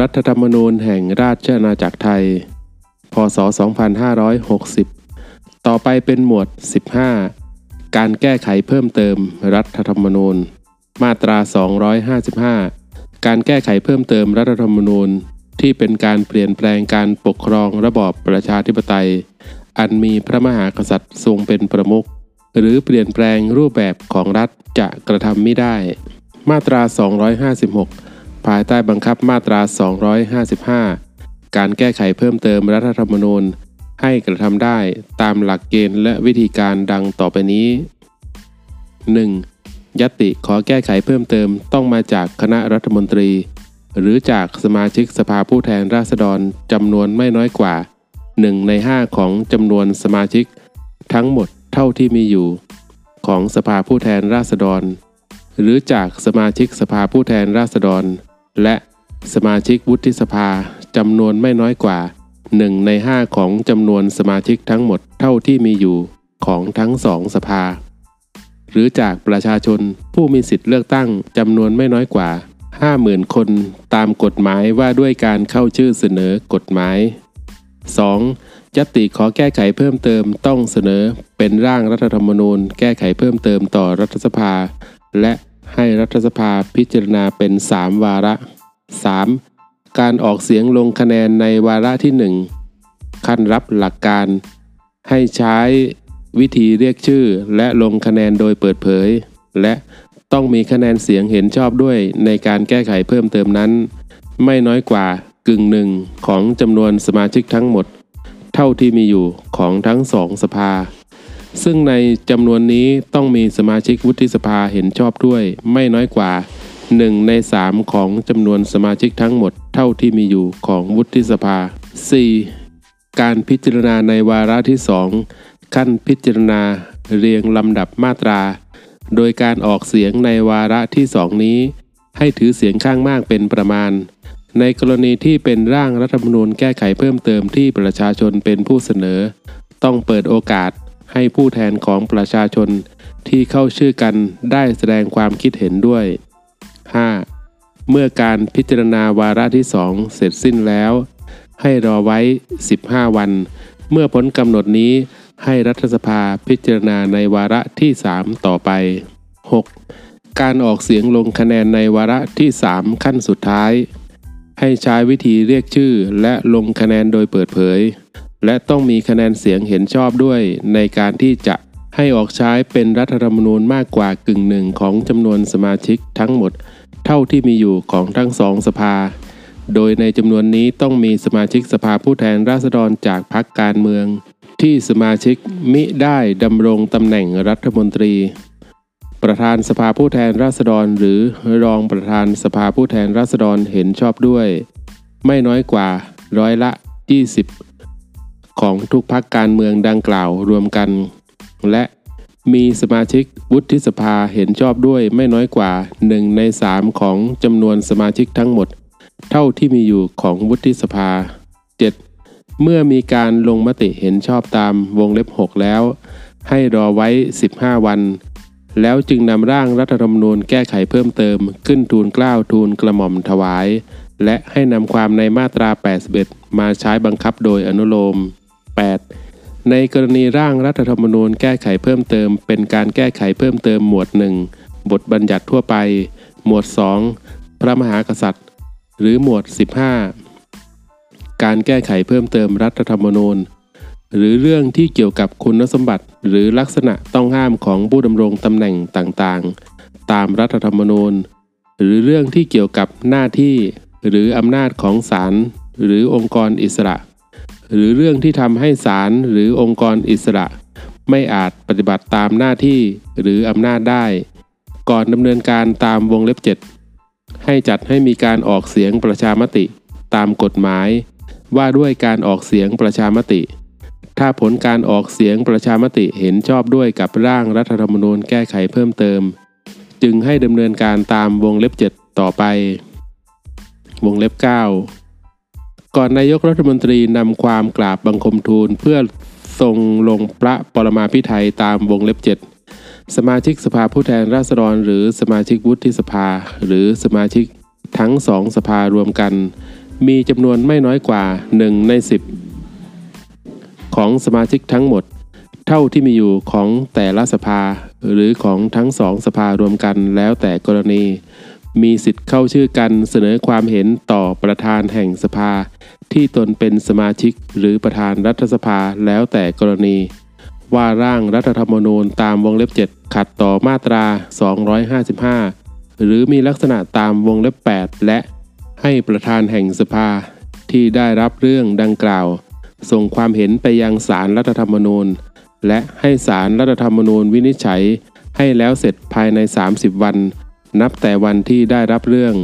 รัฐธรรมนูญแห่งราชอาณาจักรไทย พศ 2560 ต่อไปเป็นหมวด 15 การแก้ไขเพิ่มเติม รัฐธรรมนูญ มาตรา 255 การแก้ไขเพิ่มเติมรัฐธรรมนูญที่เป็นการเปลี่ยนแปลงการปกครองระบอบประชาธิปไตย อันมีพระมหากษัตริย์ทรงเป็นประมุขหรือเปลี่ยนแปลงรูปแบบของรัฐจะกระทำไม่ได้ มาตรา 256 ภายใต้บังคับมาตรา 255 การแก้ไขเพิ่มเติมรัฐธรรมนูญ ให้กระทำได้ตามหลักเกณฑ์และวิธีการดังต่อไปนี้ 1. ยติขอแก้ไขเพิ่มเติมต้องมาจากคณะรัฐมนตรี หรือจากสมาชิกสภาผู้แทนราษฎรจำนวนไม่น้อยกว่า 1 ใน 5 ของจำนวนสมาชิก ทั้งหมดเท่าที่มีอยู่ ของสภาผู้แทนราษฎร หรือจากสมาชิกสภาผู้แทนราษฎร และสมาชิกวุฒิสภาจำนวนไม่น้อยกว่า 1 ใน 5 ของจำนวนสมาชิกทั้งหมดเท่าที่มีอยู่ของทั้งสองสภา หรือจากประชาชนผู้มีสิทธิ์เลือกตั้งจำนวนไม่น้อยกว่า 50,000 คนตามกฎหมายว่าด้วยการเข้าชื่อเสนอกฎหมาย 2. ยติขอแก้ไขเพิ่มเติมต้องเสนอเป็นร่างรัฐธรรมนูญ แก้ไขเพิ่มเติมต่อรัฐสภา และ ให้รัฐสภาพิจารณาเป็น 3 วาระ 3. การออกเสียงลงคะแนนในวาระที่ 1 ขั้นรับหลักการ ให้ใช้วิธีเรียกชื่อและลงคะแนนโดยเปิดเผย และต้องมีคะแนนเสียงเห็นชอบด้วยในการแก้ไขเพิ่มเติมนั้น ไม่น้อยกว่ากึ่งหนึ่งของจำนวนสมาชิกทั้งหมด เท่าที่มีอยู่ของทั้งสองสภา ซึ่งในจำนวนนี้ต้องมีสมาชิกวุฒิสภาเห็นชอบด้วย ไม่น้อยกว่า 1 ใน 3 ของจำนวนสมาชิกทั้งหมดเท่าที่มีอยู่ของวุฒิสภา 4. การพิจารณาในวาระที่ 2 ขั้นพิจารณาเรียงลำดับมาตรา โดยการออกเสียงในวาระที่สองนี้ ให้ถือเสียงข้างมากเป็นประมาณ ในกรณีที่เป็นร่างรัฐธรรมนูญแก้ไขเพิ่มเติมที่ประชาชนเป็นผู้เสนอ ต้องเปิดโอกาส ให้ผู้แทนของประชาชนที่เข้าชื่อกันได้แสดงความคิดเห็นด้วย 5. เมื่อการพิจารณาวาระที่2เสร็จสิ้นแล้ว ให้รอไว้ 15 วัน เมื่อพ้นกำหนดนี้ให้รัฐสภาพิจารณาในวาระที่ 3 ต่อไป 6. การออกเสียงลงคะแนนในวาระที่ 3 ขั้นสุดท้าย ให้ใช้วิธีเรียกชื่อและลงคะแนนโดยเปิดเผย และต้องมีคะแนนเสียงเห็นชอบด้วย ในการที่จะให้ออกใช้เป็นรัฐธรรมนูญมากกว่ากึ่งหนึ่งของจำนวนสมาชิกทั้งหมด เท่าที่มีอยู่ของทั้งสองสภา โดยในจำนวนนี้ต้องมีสมาชิกสภาผู้แทนราษฎรจากพรรคการเมือง ที่สมาชิกมิได้ดำรงตำแหน่งรัฐมนตรี ประธานสภาผู้แทนราษฎร หรือรองประธานสภาผู้แทนราษฎรเห็นชอบด้วย ไม่น้อยกว่าร้อยละ 20 ของทุกพรรคการเมืองดังกล่าวรวมกัน และมีสมาชิกวุฒิสภาเห็นชอบด้วยไม่น้อยกว่า 1 ใน 3 ของจำนวนสมาชิกทั้งหมด เท่าที่มีอยู่ของวุฒิสภา 7. เมื่อมีการลงมติเห็นชอบตามวงเล็บ 6 แล้ว ให้รอไว้ 15 วัน แล้วจึงนำร่างรัฐธรรมนูญแก้ไขเพิ่มเติม ขึ้นทูลเกล้าทูลกระหม่อมถวาย และให้นำความในมาตรา 81 มาใช้บังคับโดยอนุโลม 8. ในกรณีร่างรัฐธรรมนูญแก้ไขเพิ่มเติม เป็นการแก้ไขเพิ่มเติมหมวด 1 บทบัญญัติทั่วไป หมวด 2 พระมหากษัตริย์ หรือหมวด 15 การแก้ไขเพิ่มเติมรัฐธรรมนูญ หรือเรื่องที่เกี่ยวกับคุณสมบัติ หรือลักษณะต้องห้ามของผู้ดำรงตำแหน่งต่างๆ ตามรัฐธรรมนูญ หรือเรื่องที่เกี่ยวกับหน้าที่หรืออำนาจของศาลหรือองค์กรอิสระ หรือเรื่องที่ทำให้ศาลหรือองค์กรอิสระ ไม่อาจปฏิบัติตามหน้าที่หรืออำนาจได้ ก่อนดำเนินการตามวงเล็บ 7 ให้จัดให้มีการออกเสียงประชามติ ตามกฎหมาย ว่าด้วยการออกเสียงประชามติ ถ้าผลการออกเสียงประชามติเห็นชอบด้วยกับร่างรัฐธรรมนูญแก้ไขเพิ่มเติม จึงให้ดำเนินการตามวงเล็บ 7 ต่อไป วงเล็บ 9 ก่อนนายกรัฐมนตรีนำความกราบบังคมทูล เพื่อทรงลงพระปรมาภิไธยตามวงเล็บ7สมาชิกสภาผู้แทนราษฎร หรือสมาชิกวุฒิสภา หรือสมาชิกทั้งสองสภารวมกัน มีจำนวนไม่น้อยกว่า 1 ใน 10 ของสมาชิกทั้งหมด เท่าที่มีอยู่ของแต่ละสภา หรือของทั้งสองสภารวมกันแล้วแต่กรณี มีสิทธิ์เข้าชื่อกันเสนอความเห็นต่อประธานแห่งสภา ที่ตนเป็นสมาชิกหรือประธานรัฐสภาแล้วแต่กรณี ว่าร่างรัฐธรรมนูญตามวงเล็บ 7 ขัดต่อมาตรา 255 หรือมีลักษณะตามวงเล็บ 8 และให้ประธานแห่งสภา ที่ได้รับเรื่องดังกล่าว ส่งความเห็นไปยังศาลรรัฐธรรมนูญ และให้ศาลรรัฐธรรมนูญวินิจฉัย ให้แล้วเสร็จภายใน 30 วัน นับแต่วันที่ได้รับเรื่อง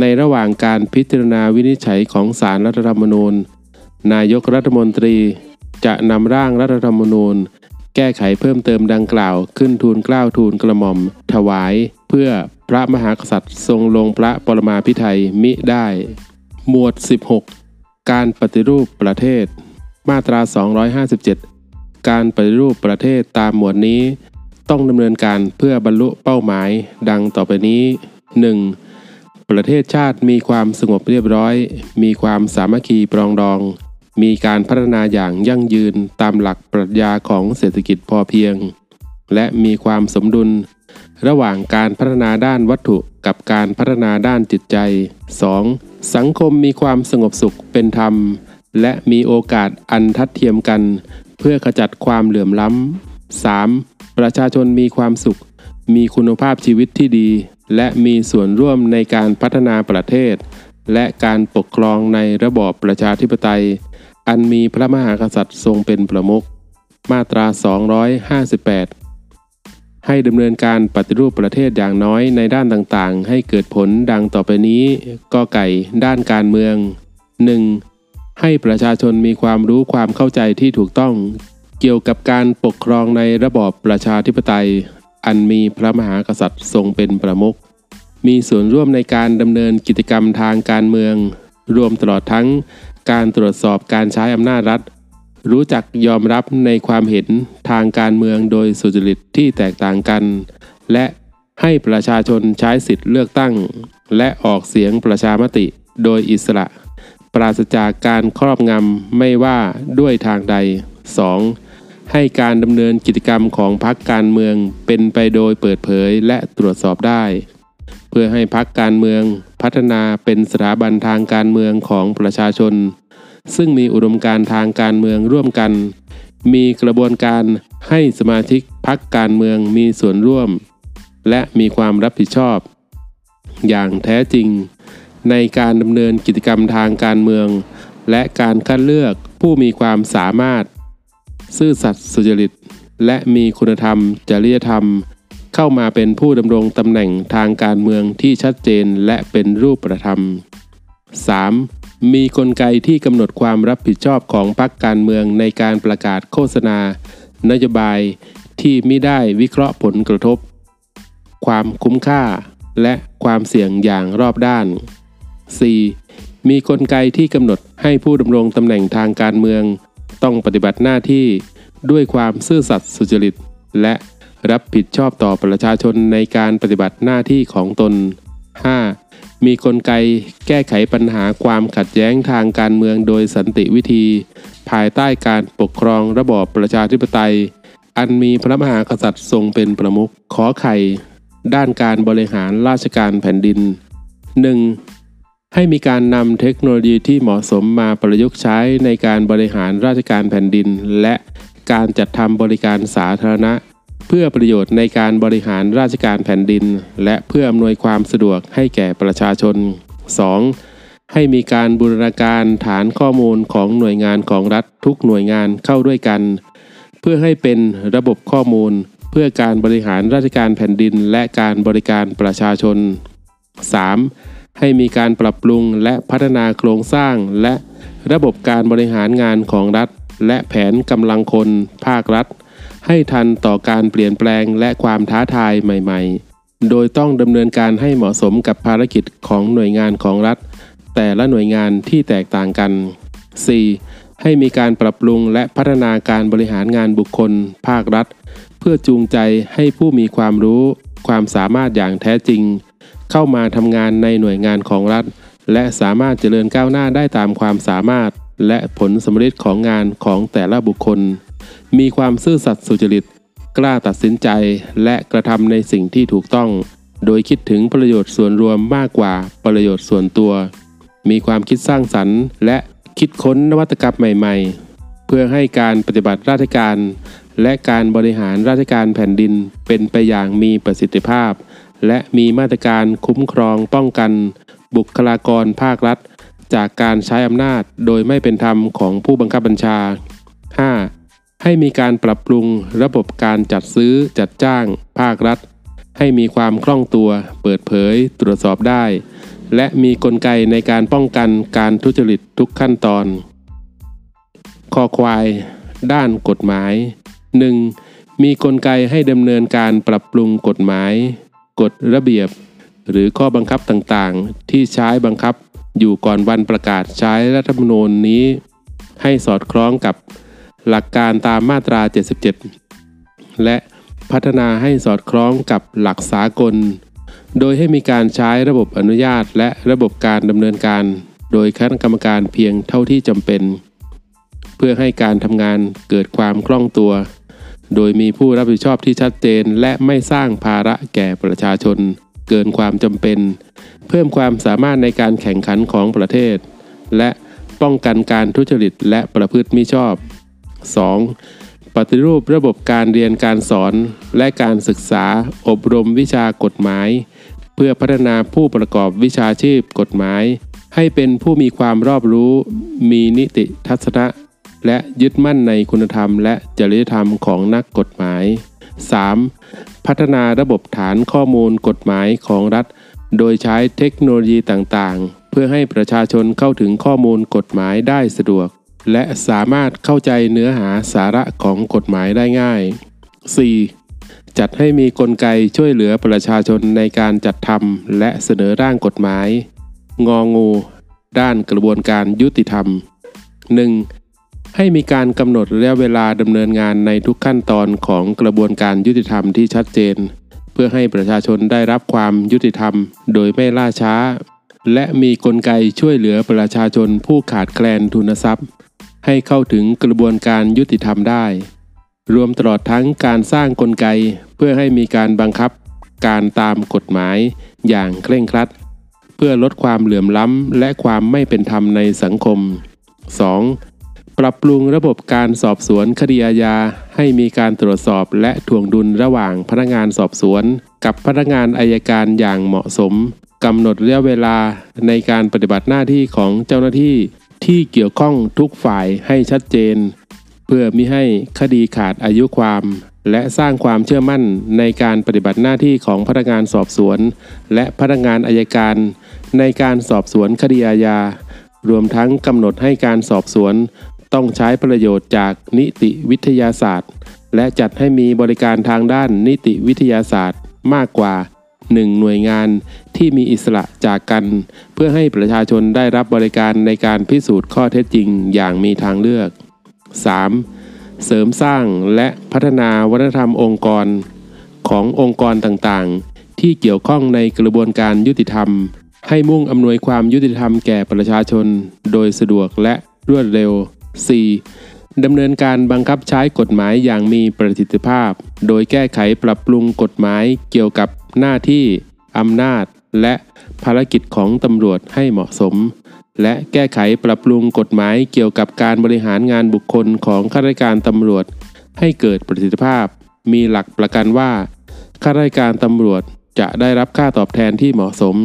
ในระหว่างการพิจารณาวินิจฉัยของศารรัฐธรรมนูญ นายกรัฐมนตรี จะนำร่างรัฐธรรมนูญ แก้ไขเพิ่มเติมดังกล่าว ขึ้นทูลเกล้าทูลกระหม่อม ถวาย เพื่อพระมหากษัตริย์ทรงลงพระปรมาภิไธยมิได้ หมวด 16 การปฏิรูปประเทศ มาตรา 257 การปฏิรูปประเทศตามหมวดนี้ ต้องดำเนินการเพื่อบรรลุเป้าหมายดังต่อไปนี้ 1. ประเทศชาติมีความสงบเรียบร้อย มีความสามัคคีปรองดอง มีการพัฒนาอย่างยั่งยืนตามหลักปรัชญาของเศรษฐกิจพอเพียง และมีความสมดุล ระหว่างการพัฒนาด้านวัตถุกับการพัฒนาด้านจิตใจ 2. สังคมมีความสงบสุขเป็นธรรม และมีโอกาสอันทัดเทียมกัน เพื่อขจัดความเหลื่อมล้ำ 3. ประชาชนมีความสุข มีคุณภาพชีวิตที่ดี และมีส่วนร่วมในการพัฒนาประเทศ และการปกครองในระบอบประชาธิปไตย อันมีพระมหากษัตริย์ทรงเป็นประมุขมาตรา 258 ให้ดำเนินการปฏิรูปประเทศอย่างน้อยในด้านต่างๆ ให้เกิดผลดังต่อไปนี้ก็ไก่ด้านการเมือง 1. ให้ประชาชนมีความรู้ความเข้าใจที่ถูกต้อง เกี่ยวกับการปกครองในระบอบประชาธิปไตย อันมีพระมหากษัตริย์ทรงเป็นประมุขมีส่วนร่วมในการดำเนินกิจกรรมทางการเมือง รวมตลอดทั้งการตรวจสอบการใช้อำนาจรัฐ รู้จักยอมรับในความเห็นทางการเมืองโดยสุจริตที่แตกต่างกัน และให้ประชาชนใช้สิทธิ์เลือกตั้ง และออกเสียงประชามติโดยอิสระ ปราศจากการครอบงำไม่ว่าด้วยทางใด 2. ให้การดำเนินกิจกรรมของพรรคการเมืองเป็นไปโดยเปิดเผยและตรวจสอบได้ เพื่อให้พรรคการเมืองพัฒนาเป็นสถาบันทางการเมืองของประชาชน ซึ่งมีอุดมการทางการเมืองร่วมกัน มีกระบวนการให้สมาชิกพรรคการเมืองมีส่วนร่วม และมีความรับผิดชอบ อย่างแท้จริง ในการดำเนินกิจกรรมทางการเมือง และการคัดเลือกผู้มีความสามารถ ซื่อสัตย์สุจริต และมีคุณธรรม จริยธรรม เข้ามาเป็นผู้ดำรงตำแหน่งทางการเมืองที่ชัดเจนและเป็นรูปธรรม 3. มีกลไกที่กำหนดความรับผิดชอบของพรรคการเมืองในการประกาศโฆษณา นโยบายที่ไม่ได้วิเคราะห์ผลกระทบ ความคุ้มค่า และความเสี่ยงอย่างรอบด้าน 4. มีกลไกที่กำหนดให้ผู้ดำรงตำแหน่งทางการเมือง ต้องปฏิบัติหน้าที่ ด้วยความซื่อสัตย์สุจริต และรับผิดชอบต่อประชาชนในการปฏิบัติหน้าที่ของตน 5. มีกลไกแก้ไขปัญหาความขัดแย้งทางการเมืองโดยสันติวิธี ภายใต้การปกครองระบอบประชาธิปไตย อันมีพระมหากษัตริย์ทรงเป็นประมุขขอไข่ ด้านการบริหารราชการแผ่นดิน 1. ให้มีการนำเทคโนโลยีที่เหมาะสมมาประยุกต์ใช้ในการบริหารราชการแผ่นดิน และ การจัดทำบริการสาธารณะ เพื่อประโยชน์ในการบริหารราชการแผ่นดิน และเพื่ออำนวยความสะดวกให้แก่ประชาชน 2. ให้มีการบูรณาการฐานข้อมูลของหน่วยงานของรัฐทุกหน่วยงานเข้าด้วยกัน เพื่อให้เป็นระบบข้อมูล เพื่อการบริหารราชการแผ่นดิน และการบริการประชาชน 3. ให้มีการปรับปรุงและพัฒนาโครงสร้างและระบบการบริหารงานของรัฐ และแผนกำลังคนภาครัฐ ให้ทันต่อการเปลี่ยนแปลงและความท้าทายใหม่ ๆ โดยต้องดำเนินการให้เหมาะสมกับภารกิจของหน่วยงานของรัฐ แต่ละหน่วยงานที่แตกต่างกัน 4. ให้มีการปรับปรุงและพัฒนาการบริหารงานบุคคล ภาครัฐ เพื่อจูงใจให้ผู้มีความรู้ ความสามารถอย่างแท้จริง เข้ามาทำงานในหน่วยงานของรัฐ และสามารถเจริญก้าวหน้าได้ตามความสามารถ และผลสำเร็จของงานของแต่ละบุคคล มีความซื่อสัตย์สุจริต กล้าตัดสินใจและกระทำในสิ่งที่ถูกต้อง โดยคิดถึงประโยชน์ส่วนรวมมากกว่าประโยชน์ส่วนตัว มีความคิดสร้างสรรค์ และคิดค้นนวัตกรรมใหม่ ๆ เพื่อให้การปฏิบัติราชการ และการบริหารราชการแผ่นดินเป็นไปอย่างมีประสิทธิภาพ และมีมาตรการคุ้มครองป้องกัน บุคลากรภาครัฐ จากการใช้อำนาจโดยไม่เป็นธรรมของผู้บังคับบัญชา 5. ให้มีการปรับปรุงระบบการจัดซื้อจัดจ้าง ภาครัฐ ให้มีความคล่องตัว เปิดเผย ตรวจสอบได้ และมีกลไกในการป้องกันการทุจริตทุกขั้นตอนคอควาย ด้านกฎหมาย 1. มีกลไกให้ดำเนินการปรับปรุงกฎหมาย กฎระเบียบ หรือข้อบังคับต่างๆ ที่ใช้บังคับ อยู่ก่อนวันประกาศใช้รัฐธรรมนูญนี้ ให้สอดคล้องกับหลักการตามมาตรา 77 และพัฒนาให้สอดคล้องกับหลักสากล โดยให้มีการใช้ระบบอนุญาตและระบบการดำเนินการ โดยคณะกรรมการเพียงเท่าที่จำเป็น เพื่อให้การทำงานเกิดความคล่องตัว โดยมีผู้รับผิดชอบที่ชัดเจนและไม่สร้างภาระแก่ประชาชน เกินความจำเป็น เพิ่มความสามารถในการแข่งขันของประเทศ และป้องกันการทุจริตและประพฤติมิชอบ 2. ปฏิรูประบบการเรียนการสอนและการศึกษาอบรมวิชากฎหมาย เพื่อพัฒนาผู้ประกอบวิชาชีพกฎหมาย ให้เป็นผู้มีความรอบรู้ มีนิติทัศนะ และยึดมั่นในคุณธรรมและจริยธรรมของนักกฎหมาย 3. พัฒนาระบบฐานข้อมูลกฎหมายของรัฐ โดยใช้เทคโนโลยีต่างๆ เพื่อให้ประชาชนเข้าถึงข้อมูลกฎหมายได้สะดวก และสามารถเข้าใจเนื้อหาสาระของกฎหมายได้ง่าย 4. จัดให้มีกลไกช่วยเหลือประชาชนในการจัดทำและเสนอร่างกฎหมาย งองู ด้านกระบวนการยุติธรรม 1. ให้มีการกำหนดระยะเวลาดำเนินงานในทุกขั้นตอนของกระบวนการยุติธรรมที่ชัดเจน เพื่อให้ประชาชนได้รับความยุติธรรม โดยไม่ล่าช้า และมีกลไกช่วยเหลือประชาชนผู้ขาดแคลนทุนทรัพย์ ให้เข้าถึงกระบวนการยุติธรรมได้ รวมตลอดทั้งการสร้างกลไกเพื่อให้มีการบังคับ การตามกฎหมายอย่างเคร่งครัด เพื่อลดความเหลื่อมล้ำและความไม่เป็นธรรมในสังคม 2. ปรับปรุงระบบการสอบสวนคดีอาญา ให้มีการตรวจสอบและถ่วงดุลระหว่างพนักงานสอบสวน กับพนักงานอายการอย่างเหมาะสมกำหนดระยะเวลาในการปฏิบัติหน้าที่ของเจ้าหน้าที่ที่เกี่ยวข้องทุกฝ่ายให้ชัดเจน เพื่อมิให้คดีขาดอายุความ และสร้างความเชื่อมั่นในการปฏิบัติหน้าที่ของพนักงานสอบสวน และพนักงานอายการ ในการสอบสวนคดีอาญารวมทั้งกำหนดให้การสอบสวน ต้องใช้ประโยชน์จากนิติวิทยาศาสตร์ และจัดให้มีบริการทางด้านนิติวิทยาศาสตร์มากกว่า 1 หน่วยงานที่มีอิสระจากกัน เพื่อให้ประชาชนได้รับบริการในการพิสูจน์ข้อเท็จจริงอย่างมีทางเลือก 3. เสริมสร้างและพัฒนาวัฒนธรรมองค์กร ขององค์กรต่างๆ ที่เกี่ยวข้องในกระบวนการยุติธรรม ให้มุ่งอำนวยความยุติธรรมแก่ประชาชน โดยสะดวกและรวดเร็ว 4. ดำเนินการบังคับใช้กฎหมายอย่างมีประสิทธิภาพ โดยแก้ไขปรับปรุงกฎหมายเกี่ยวกับหน้าที่ อำนาจ และภารกิจของตำรวจให้เหมาะสม และแก้ไขปรับปรุงกฎหมายเกี่ยวกับการบริหารงานบุคคลของข้าราชการตำรวจ ให้เกิดประสิทธิภาพ มีหลักประกันว่าข้าราชการตำรวจจะได้รับค่าตอบแทนที่เหมาะสม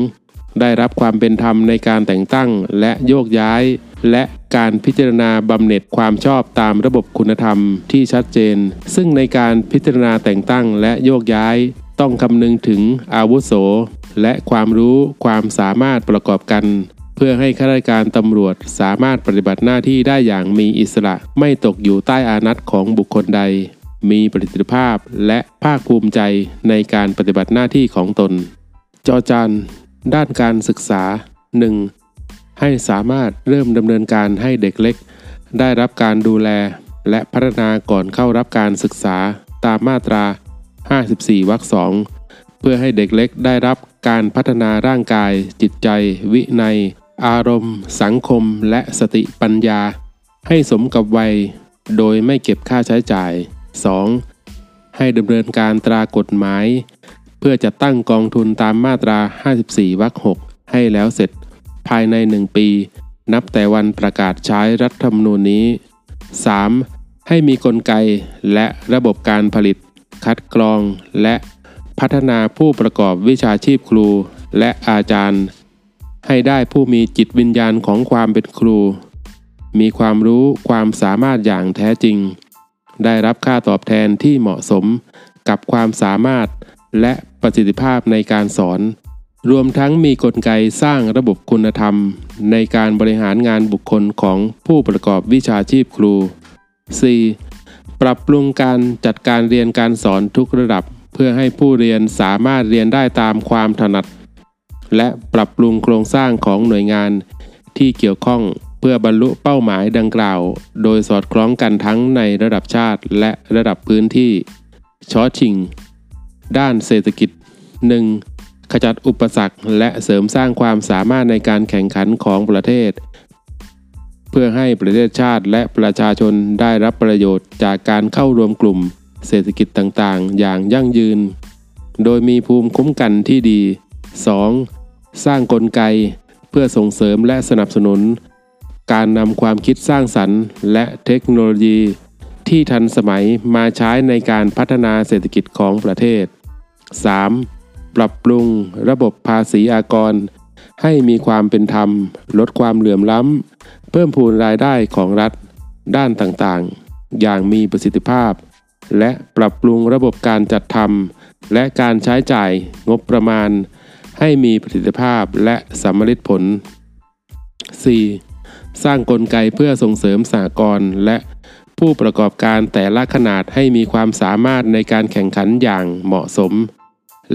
ได้รับความเป็นธรรมในการแต่งตั้งและโยกย้าย และการพิจารณาบำเหน็จความชอบตามระบบคุณธรรมที่ชัดเจน ซึ่งในการพิจารณาแต่งตั้งและโยกย้าย ต้องคำนึงถึงอาวุโส และความรู้ความสามารถประกอบกัน เพื่อให้ข้าราชการตำรวจสามารถปฏิบัติหน้าที่ได้อย่างมีอิสระ ไม่ตกอยู่ใต้อานัตของบุคคลใด มีประสิทธิภาพและภาคภูมิใจในการปฏิบัติหน้าที่ของตน จอจันด้านการศึกษา 1. ให้สามารถเริ่มดำเนินการให้เด็กเล็ก ได้รับการดูแล และพัฒนาก่อนเข้ารับการศึกษาตามมาตรา 54วรรคสองเพื่อให้เด็กเล็กได้รับการพัฒนาร่างกาย จิตใจ วินัย อารมณ์ สังคม และสติปัญญา ให้สมกับวัย โดยไม่เก็บค่าใช้จ่าย 2. ให้ดำเนินการตรากฎหมาย เพื่อจะตั้งกองทุนตามมาตรา 54วรรค6ให้แล้วเสร็จ ภายใน 1 ปี นับแต่วันประกาศใช้รัฐธรรมนูญนี้ 3. ให้มีกลไกและระบบการผลิต คัดกรองและพัฒนาผู้ประกอบวิชาชีพครูและอาจารย์ ให้ได้ผู้มีจิตวิญญาณของความเป็นครู มีความรู้ความสามารถอย่างแท้จริง ได้รับค่าตอบแทนที่เหมาะสมกับความสามารถและประสิทธิภาพในการสอน รวมทั้งมีกลไกสร้างระบบคุณธรรม ในการบริหารงานบุคคลของผู้ประกอบวิชาชีพครู 4. ปรับปรุงการจัดการเรียนการสอนทุกระดับ เพื่อให้ผู้เรียนสามารถเรียนได้ตามความถนัด และปรับปรุงโครงสร้างของหน่วยงานที่เกี่ยวข้องเพื่อบรรลุเป้าหมายดังกล่าว โดยสอดคล้องกันทั้งในระดับชาติและระดับพื้นที่ ช้อชิง ด้านเศรษฐกิจ 1. ขจัดอุปสรรคและเสริมสร้างความสามารถในการแข่งขันของประเทศ เพื่อให้ประเทศชาติและประชาชนได้รับประโยชน์จากการเข้ารวมกลุ่ม เศรษฐกิจต่างๆ อย่างยั่งยืน โดยมีภูมิคุ้มกันที่ดี 2. สร้างกลไก เพื่อส่งเสริมและสนับสนุน การนำความคิดสร้างสรรค์ และเทคโนโลยี ที่ทันสมัยมาใช้ในการพัฒนาเศรษฐกิจของประเทศ 3. ปรับปรุงระบบภาษีอากร ให้มีความเป็นธรรม ลดความเหลื่อมล้ำ เพิ่มพูนรายได้ของรัฐ ด้านต่างๆ อย่างมีประสิทธิภาพ และปรับปรุงระบบการจัดทำและการใช้จ่ายงบประมาณ ให้มีประสิทธิภาพและสำเร็จผล 4. สร้างกลไกเพื่อส่งเสริมสหกรณ์และผู้ประกอบการแต่ละขนาดให้มีความสามารถในการแข่งขันอย่างเหมาะสม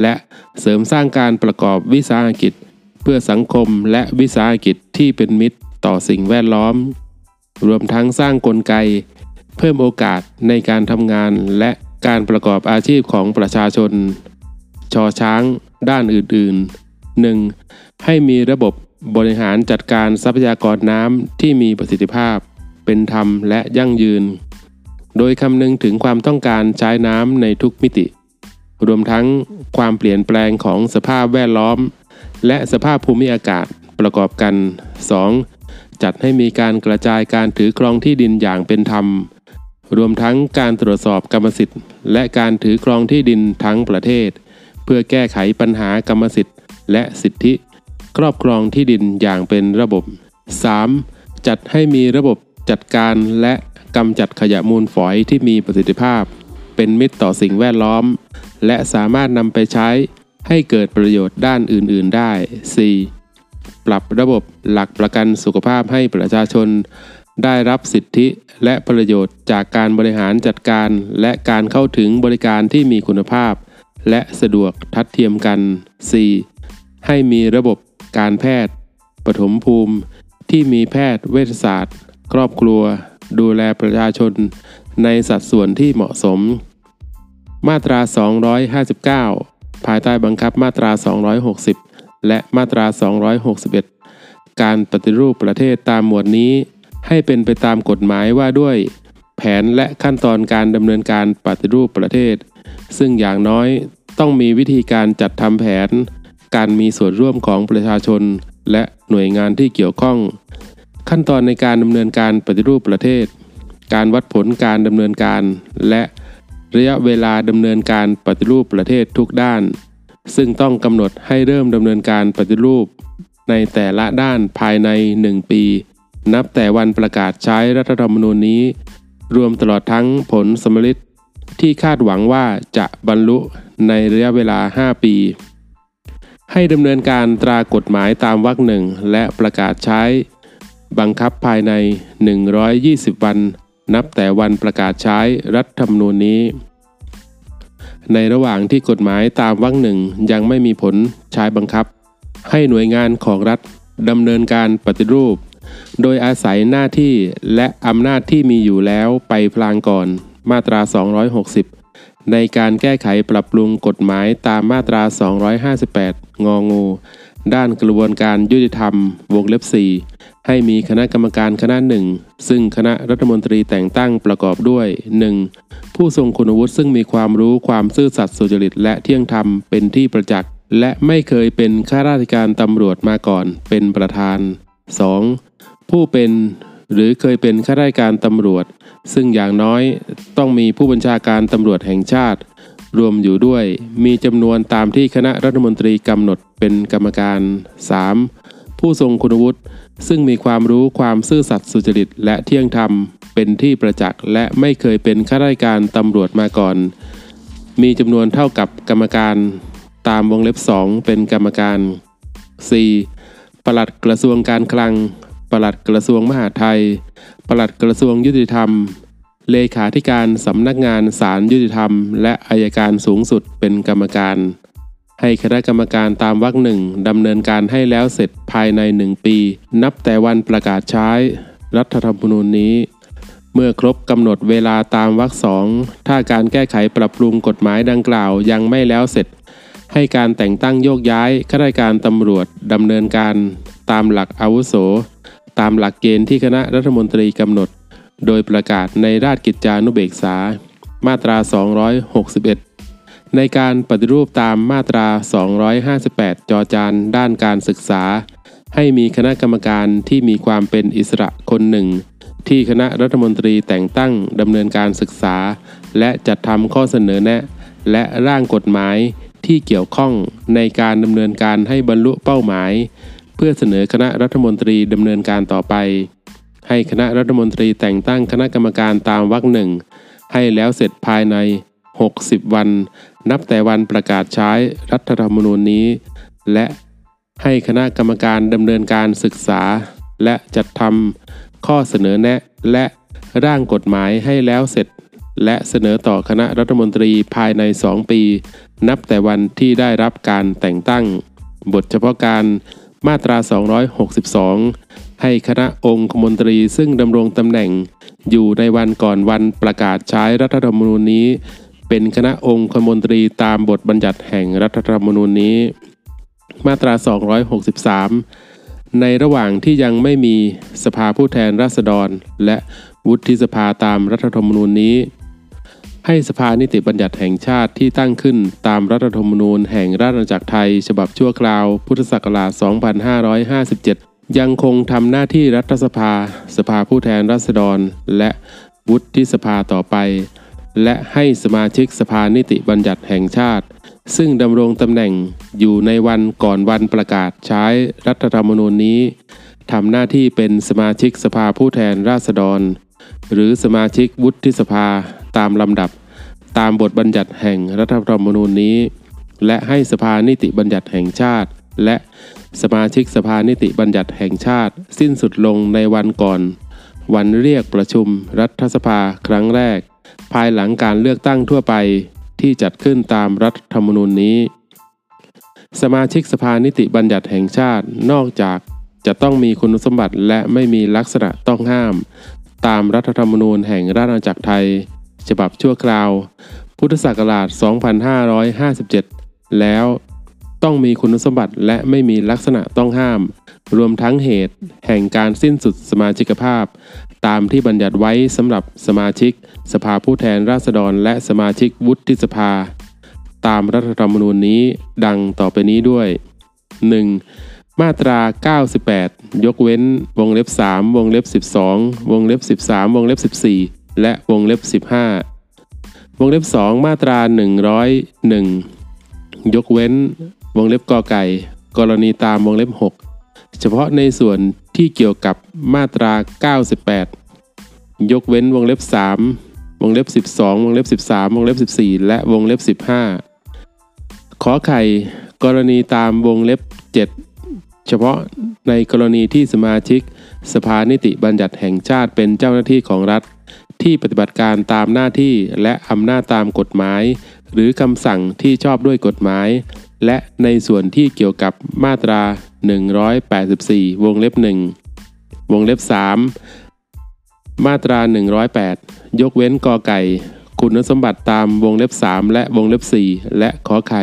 และเสริมสร้างการประกอบวิสาหกิจ เพื่อสังคมและวิสาหกิจที่เป็นมิตรต่อสิ่งแวดล้อม รวมทั้งสร้างกลไก เพิ่มโอกาสในการทำงานและการประกอบอาชีพของประชาชน ชอช้าง ด้านอื่นๆ 1. ให้มีระบบบริหารจัดการทรัพยากรน้ำที่มีประสิทธิภาพ เป็นธรรมและยั่งยืน โดยคำนึงถึงความต้องการใช้น้ำในทุกมิติ รวมทั้งความเปลี่ยนแปลงของสภาพแวดล้อม และสภาพภูมิอากาศประกอบกัน 2. จัดให้มีการกระจายการถือครองที่ดินอย่างเป็นธรรม รวมทั้งการตรวจสอบกรรมสิทธิ์ และการถือครองที่ดินทั้งประเทศ เพื่อแก้ไขปัญหากรรมสิทธิ์และสิทธิ ครอบครองที่ดินอย่างเป็นระบบ 3. จัดให้มีระบบจัดการและกำจัดขยะมูลฝอยที่มีประสิทธิภาพ เป็นมิตรต่อสิ่งแวดล้อม และสามารถนำไปใช้ให้เกิดประโยชน์ด้านอื่น ๆ ได้ 4. ปรับระบบหลักประกันสุขภาพให้ประชาชน ได้รับสิทธิและประโยชน์จากการบริหารจัดการ และการเข้าถึงบริการที่มีคุณภาพ และสะดวกทัดเทียมกัน 4. ให้มีระบบการแพทย์ ปฐมภูมิ ที่มีแพทย์เวชศาสตร์ ครอบครัว ดูแลประชาชนในสัดส่วนที่เหมาะสม มาตรา 259 ภายใต้บังคับมาตรา 260 และมาตรา 261 การปฏิรูปประเทศตามหมวดนี้ ให้เป็นไปตามกฎหมายว่าด้วย แผนและขั้นตอนการดำเนินการปฏิรูปประเทศ ซึ่งอย่างน้อยต้องมีวิธีการจัดทำแผน การมีส่วนร่วมของประชาชน และหน่วยงานที่เกี่ยวข้อง ขั้นตอนในการดำเนินการปฏิรูปประเทศ การวัดผลการดำเนินการ และระยะเวลาดำเนินการปฏิรูปประเทศทุกด้าน ซึ่งต้องกำหนดให้เริ่มดำเนินการปฏิรูป ในแต่ละด้านภายใน 1 ปี นับแต่วันประกาศใช้รัฐธรรมนูญนี้ รวมตลอดทั้งผลสมฤทธิ์ที่คาดหวังว่าจะบรรลุในระยะเวลา 5 ปี ให้ดำเนินการตรากฎหมายตามวรรคหนึ่งและประกาศใช้ บังคับภายใน 120 วัน นับแต่วันประกาศใช้รัฐธรรมนูญนี้ ในระหว่างที่กฎหมายตามวรรคหนึ่งยังไม่มีผลใช้บังคับ ให้หน่วยงานของรัฐดำเนินการปฏิรูป โดยอาศัยหน้าที่และอำนาจที่มีอยู่แล้วไปพลางก่อนมาตรา 260 ในการแก้ไขปรับปรุงกฎหมายตามมาตรา 258 งองู ด้านกระบวนการยุติธรรม วงเล็บ 4 ให้มีคณะกรรมการคณะหนึ่ง ซึ่งคณะรัฐมนตรีแต่งตั้งประกอบด้วย 1. ผู้ทรงคุณวุฒิซึ่งมีความรู้ความซื่อสัตย์สุจริตและเที่ยงธรรมเป็นที่ประจักษ์ และไม่เคยเป็นข้าราชการตำรวจมาก่อนเป็นประธาน 2. ผู้เป็นหรือเคยเป็นข้าราชการตำรวจ ซึ่งอย่างน้อยต้องมีผู้บัญชาการตำรวจแห่งชาติ รวมอยู่ด้วยมีจำนวนตามที่คณะรัฐมนตรีกำหนดเป็นกรรมการ 3. ผู้ทรงคุณวุฒิซึ่งมีความรู้ความซื่อสัตย์สุจริตและเที่ยงธรรม เป็นที่ประจักษ์และไม่เคยเป็นข้าราชการตำรวจมาก่อน มีจำนวนเท่ากับกรรมการ ตามวงเล็บ 2 เป็นกรรมการ 4. ปลัดกระทรวงการคลัง ปลัดกระทรวงมหาดไทย ปลัดกระทรวงยุติธรรม เลขาธิการสำนักงานศาลยุติธรรม และอายการสูงสุดเป็นกรรมการ ให้คณะกรรมการตามวรรคหนึ่งดำเนินการให้แล้วเสร็จภายในหนึ่งปี นับแต่วันประกาศใช้ รัฐธรรมนูญนี้ เมื่อครบกำหนดเวลาตามวรรคสองถ้าการแก้ไขปรับปรุงกฎหมายดังกล่าวยังไม่แล้วเสร็จ ให้การแต่งตั้งโยกย้ายข้าราชการตำรวจดำเนินการ ตามหลักอาวุโส ตามหลักเกณฑ์ที่คณะรัฐมนตรีกำหนด โดยประกาศในราชกิจจานุเบกษา มาตรา 261 ในการปฏิรูปตามมาตรา 258 จอจานด้านการศึกษา ให้มีคณะกรรมการที่มีความเป็นอิสระคนหนึ่ง ที่คณะรัฐมนตรีแต่งตั้งดำเนินการศึกษา และจัดทำข้อเสนอแนะ และร่างกฎหมายที่เกี่ยวข้องในการดำเนินการให้บรรลุเป้าหมาย เพื่อเสนอคณะรัฐมนตรีดำเนินการต่อไป ให้คณะรัฐมนตรีแต่งตั้งคณะกรรมการตามวรรคหนึ่งให้แล้วเสร็จภายใน 60 วัน นับแต่วันประกาศใช้รัฐธรรมนูญนี้ และให้คณะกรรมการดำเนินการศึกษา และจัดทำข้อเสนอแนะ และร่างกฎหมายให้แล้วเสร็จ และเสนอต่อคณะรัฐมนตรีภายใน 2 ปี นับแต่วันที่ได้รับการแต่งตั้ง บทเฉพาะการมาตรา 262 ให้คณะองคมนตรีซึ่งดำรงตำแหน่ง อยู่ในวันก่อนวันประกาศใช้รัฐธรรมนูญนี้ เป็นคณะองคมนตรีตามบทบัญญัติแห่งรัฐธรรมนูญนี้ มาตรา 263 ในระหว่างที่ยังไม่มีสภาผู้แทนราษฎร และวุฒิสภาตามรัฐธรรมนูญนี้ ให้สภานิติบัญญัติแห่งชาติที่ตั้งขึ้นตามรัฐธรรมนูญแห่งราชอาณาจักรไทย ฉบับชั่วคราวพุทธศักราช 2557 ยังคงทำหน้าที่รัฐสภา สภาผู้แทนราษฎร และวุฒิสภาต่อไป และให้สมาชิกสภานิติบัญญัติแห่งชาติ ซึ่งดำรงตำแหน่งอยู่ในวันก่อนวันประกาศใช้รัฐธรรมนูญนี้ทำหน้าที่เป็นสมาชิกสภาผู้แทนราษฎร หรือสมาชิกวุฒิสภาตามลำดับ ตามบทบัญญัติแห่งรัฐธรรมนูญนี้ และให้สภานิติบัญญัติแห่งชาติ และ สมาชิกสภานิติบัญญัติแห่งชาติ สิ้นสุดลงในวันก่อน วันเรียกประชุมรัฐสภาครั้งแรก ภายหลังการเลือกตั้งทั่วไปที่จัดขึ้นตามรัฐธรรมนูญนี้ สมาชิกสภานิติบัญญัติแห่งชาตินอกจากจะต้องมีคุณสมบัติและไม่มีลักษณะต้องห้าม ตามรัฐธรรมนูญแห่งราชอาณาจักรไทย ฉบับชั่วคราว พุทธศักราช 2557 แล้ว ต้องมีคุณสมบัติและไม่มีลักษณะต้องห้าม รวมทั้งเหตุ แห่งการสิ้นสุดสมาชิกภาพ ตามที่บัญญัติไว้สำหรับสมาชิก สภาผู้แทนราษฎรและสมาชิกวุฒิสภา ตามรัฐธรรมนูญนี้ดังต่อไปนี้ด้วย 1. มาตรา 98 ยกเว้น วงเล็บ 3 วงเล็บ 12 วงเล็บ 13 วงเล็บ 14 และวงเล็บ 15 วงเล็บ 2 มาตรา 101ยกเว้น วงเล็บกอไก่ กรณีตามวงเล็บ 6 เฉพาะในส่วนที่เกี่ยวกับมาตรา 98 ยกเว้นวงเล็บ 3 วงเล็บ 12 วงเล็บ 13 วงเล็บ 14 และวงเล็บ 15 ขอไข่ กรณีตามวงเล็บ 7 เฉพาะในกรณีที่สมาชิก สภานิติบัญญัติแห่งชาติเป็นเจ้าหน้าที่ของรัฐ ที่ปฏิบัติการตามหน้าที่และอำนาจตามกฎหมาย หรือคำสั่งที่ชอบด้วยกฎหมาย และในส่วนที่เกี่ยวกับมาตรา 184 วงเล็บ 1 วงเล็บ 3 มาตรา 108 ยกเว้นกอไก่ คุณสมบัติตามวงเล็บ 3 และวงเล็บ 4 และขอไข่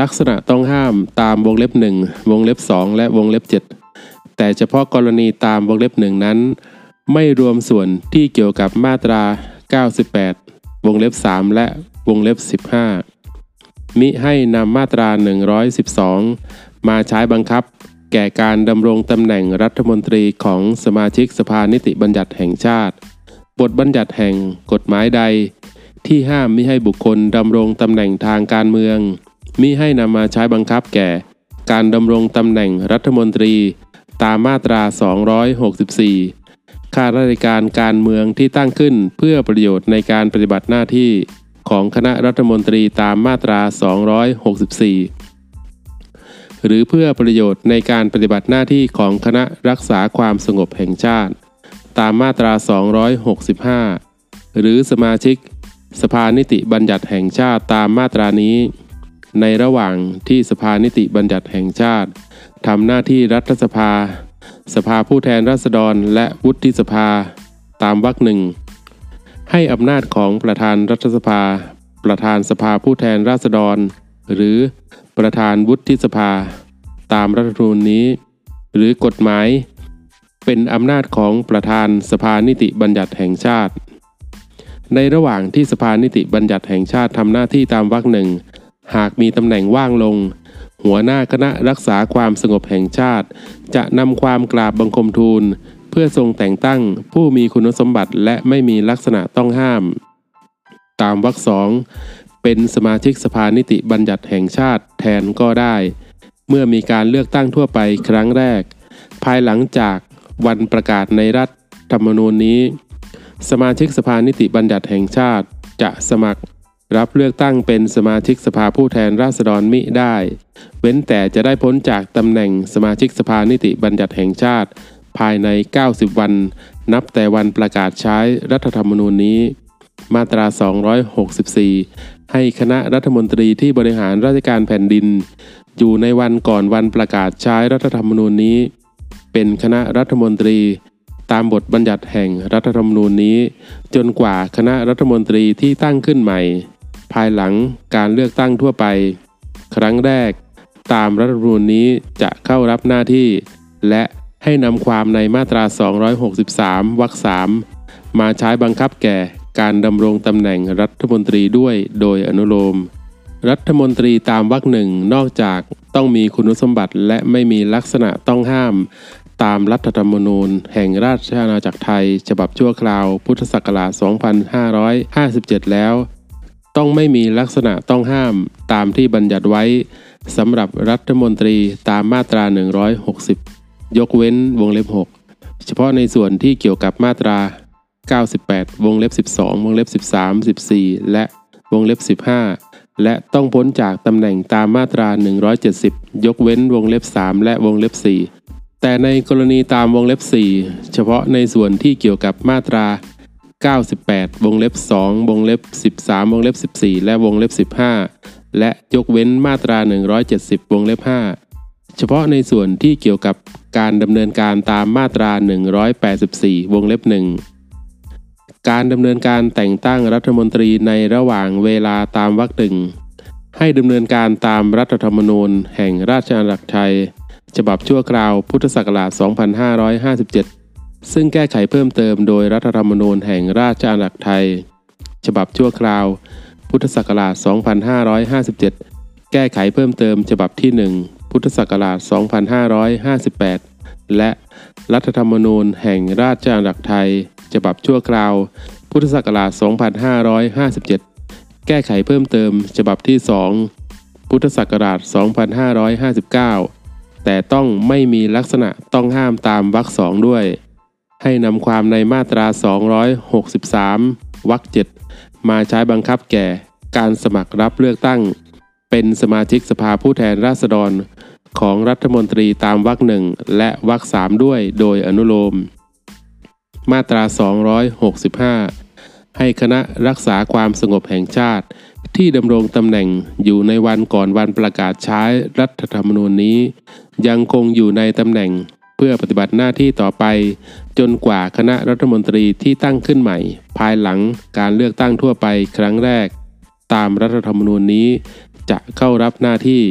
ลักษณะต้องห้ามตามวงเล็บ 1 วงเล็บ 2 และวงเล็บ 7 แต่เฉพาะกรณีตามวงเล็บ 1 นั้น ไม่รวมส่วนที่เกี่ยวกับมาตรา 98 วงเล็บ 3 และวงเล็บ 15 มิให้นำมาตรา 112 มาใช้บังคับ แก่การดำรงตำแหน่งรัฐมนตรีของสมาชิกสภานิติบัญญัติแห่งชาติ บทบัญญัติแห่งกฎหมายใด ที่ห้ามมิให้บุคคลดำรงตำแหน่งทางการเมือง มิให้นำมาใช้บังคับแก่ การดำรงตำแหน่งรัฐมนตรีตามมาตรา 264 ข้าราชการการเมืองที่ตั้งขึ้นเพื่อประโยชน์ในการปฏิบัติหน้าที่ ของคณะรัฐมนตรีตามมาตรา 264 หรือเพื่อประโยชน์ในการปฏิบัติหน้าที่ของคณะรักษาความสงบแห่งชาติ ตามมาตรา 265 หรือสมาชิก สภานิติบัญญัติแห่งชาติตามมาตรานี้ ในระหว่างที่สภานิติบัญญัติแห่งชาติทำหน้าที่รัฐสภา สภาผู้แทนราษฎรและวุฒิสภา ตามวรรคหนึ่ง ให้อำนาจของประธานรัฐสภา ประธานสภาผู้แทนราษฎร หรือประธานวุฒิสภา ตามรัฐธรรมนูญนี้ หรือกฎหมาย เป็นอำนาจของประธานสภานิติบัญญัติแห่งชาติ ในระหว่างที่สภานิติบัญญัติแห่งชาติทำหน้าที่ตามวรรคหนึ่ง หากมีตำแหน่งว่างลง หัวหน้าคณะรักษาความสงบแห่งชาติ จะนำความกราบบังคมทูล เพื่อทรงแต่งตั้งผู้มีคุณสมบัติและไม่มีลักษณะต้องห้าม ตามวรรคสองเป็นสมาชิกสภานิติบัญญัติแห่งชาติแทนก็ได้ เมื่อมีการเลือกตั้งทั่วไปครั้งแรก ภายหลังจากวันประกาศในรัฐธรรมนูญนี้ สมาชิกสภานิติบัญญัติแห่งชาติจะสมัครรับเลือกตั้งเป็นสมาชิกสภาผู้แทนราษฎรมิได้ เว้นแต่จะได้พ้นจากตำแหน่งสมาชิกสภานิติบัญญัติแห่งชาติ ภายใน 90 วัน นับแต่วันประกาศใช้รัฐธรรมนูญนี้ มาตรา 264 ให้คณะรัฐมนตรีที่บริหารราชการแผ่นดิน อยู่ในวันก่อนวันประกาศใช้รัฐธรรมนูญนี้ เป็นคณะรัฐมนตรีตามบทบัญญัติแห่งรัฐธรรมนูญนี้ จนกว่าคณะรัฐมนตรีที่ตั้งขึ้นใหม่ ภายหลังการเลือกตั้งทั่วไป ครั้งแรก ตามรัฐธรรมนูญนี้จะเข้ารับหน้าที่ และ ให้นำความในมาตรา 263 วรรค3มาใช้บังคับแก่การดำรงตำแหน่งรัฐมนตรีด้วยโดยอนุโลม รัฐมนตรีตามวรรคหนึ่งนอกจากต้องมีคุณสมบัติและไม่มีลักษณะต้องห้าม ตามรัฐธรรมนูญ แห่งราชอาณาจักรไทย ฉบับชั่วคราว พุทธศักราช 2557 แล้ว ต้องไม่มีลักษณะต้องห้ามตามที่บัญญัติไว้สำหรับรัฐมนตรีตามมาตรา 160 ยกเว้นวงเล็บ 6 เฉพาะในส่วนที่เกี่ยวกับมาตรา 98 วงเล็บ 12 วงเล็บ 13 14 และวงเล็บ 15 และต้องพ้นจากตำแหน่งตามมาตรา 170 ยกเว้นวงเล็บ 3 และวงเล็บ 4 แต่ในกรณีตามวงเล็บ 4 เฉพาะในส่วนที่เกี่ยวกับมาตรา 98 วงเล็บ 2 วงเล็บ 13 วงเล็บ 14 และวงเล็บ 15 และยกเว้นมาตรา 170 วงเล็บ 5 เฉพาะในส่วนที่เกี่ยวกับการดำเนินการตามมาตรา 184 วงเล็บ1การดำเนินการแต่งตั้งรัฐมนตรีในระหว่างเวลาตามวรรคหนึ่งให้ดำเนินการตามรัฐธรรมนูญแห่งราชอาณาจักรไทย ฉบับชั่วคราวพุทธศักราช 2557 ซึ่งแก้ไขเพิ่มเติมโดยรัฐธรรมนูญแห่งราชอาณาจักรไทย ฉบับชั่วคราว พุทธศักราช 2557 แก้ไขเพิ่มเติมฉบับที่ 1 พุทธศักราช 2558 และรัฐธรรมนูญแห่งราชอาณาจักรไทย ฉบับชั่วคราว พุทธศักราช 2557 แก้ไขเพิ่มเติม ฉบับที่ 2 พุทธศักราช 2559 แต่ต้องไม่มีลักษณะต้องห้ามตามวรรคสองด้วย ให้นำความในมาตรา 263 วรรค7มาใช้บังคับแก่การสมัครรับเลือกตั้งเป็นสมาชิกสภาผู้แทนราษฎร ของรัฐมนตรีตามวรรคหนึ่งและวรรคสามด้วยโดยอนุโลม มาตรา 265 ให้คณะรักษาความสงบแห่งชาติ ที่ดำรงตำแหน่งอยู่ในวันก่อนวันประกาศใช้รัฐธรรมนูญนี้ ยังคงอยู่ในตำแหน่งเพื่อปฏิบัติหน้าที่ต่อไป จนกว่าคณะรัฐมนตรีที่ตั้งขึ้นใหม่ ภายหลังการเลือกตั้งทั่วไปครั้งแรก ตามรัฐธรรมนูญนี้จะเข้ารับหน้าที่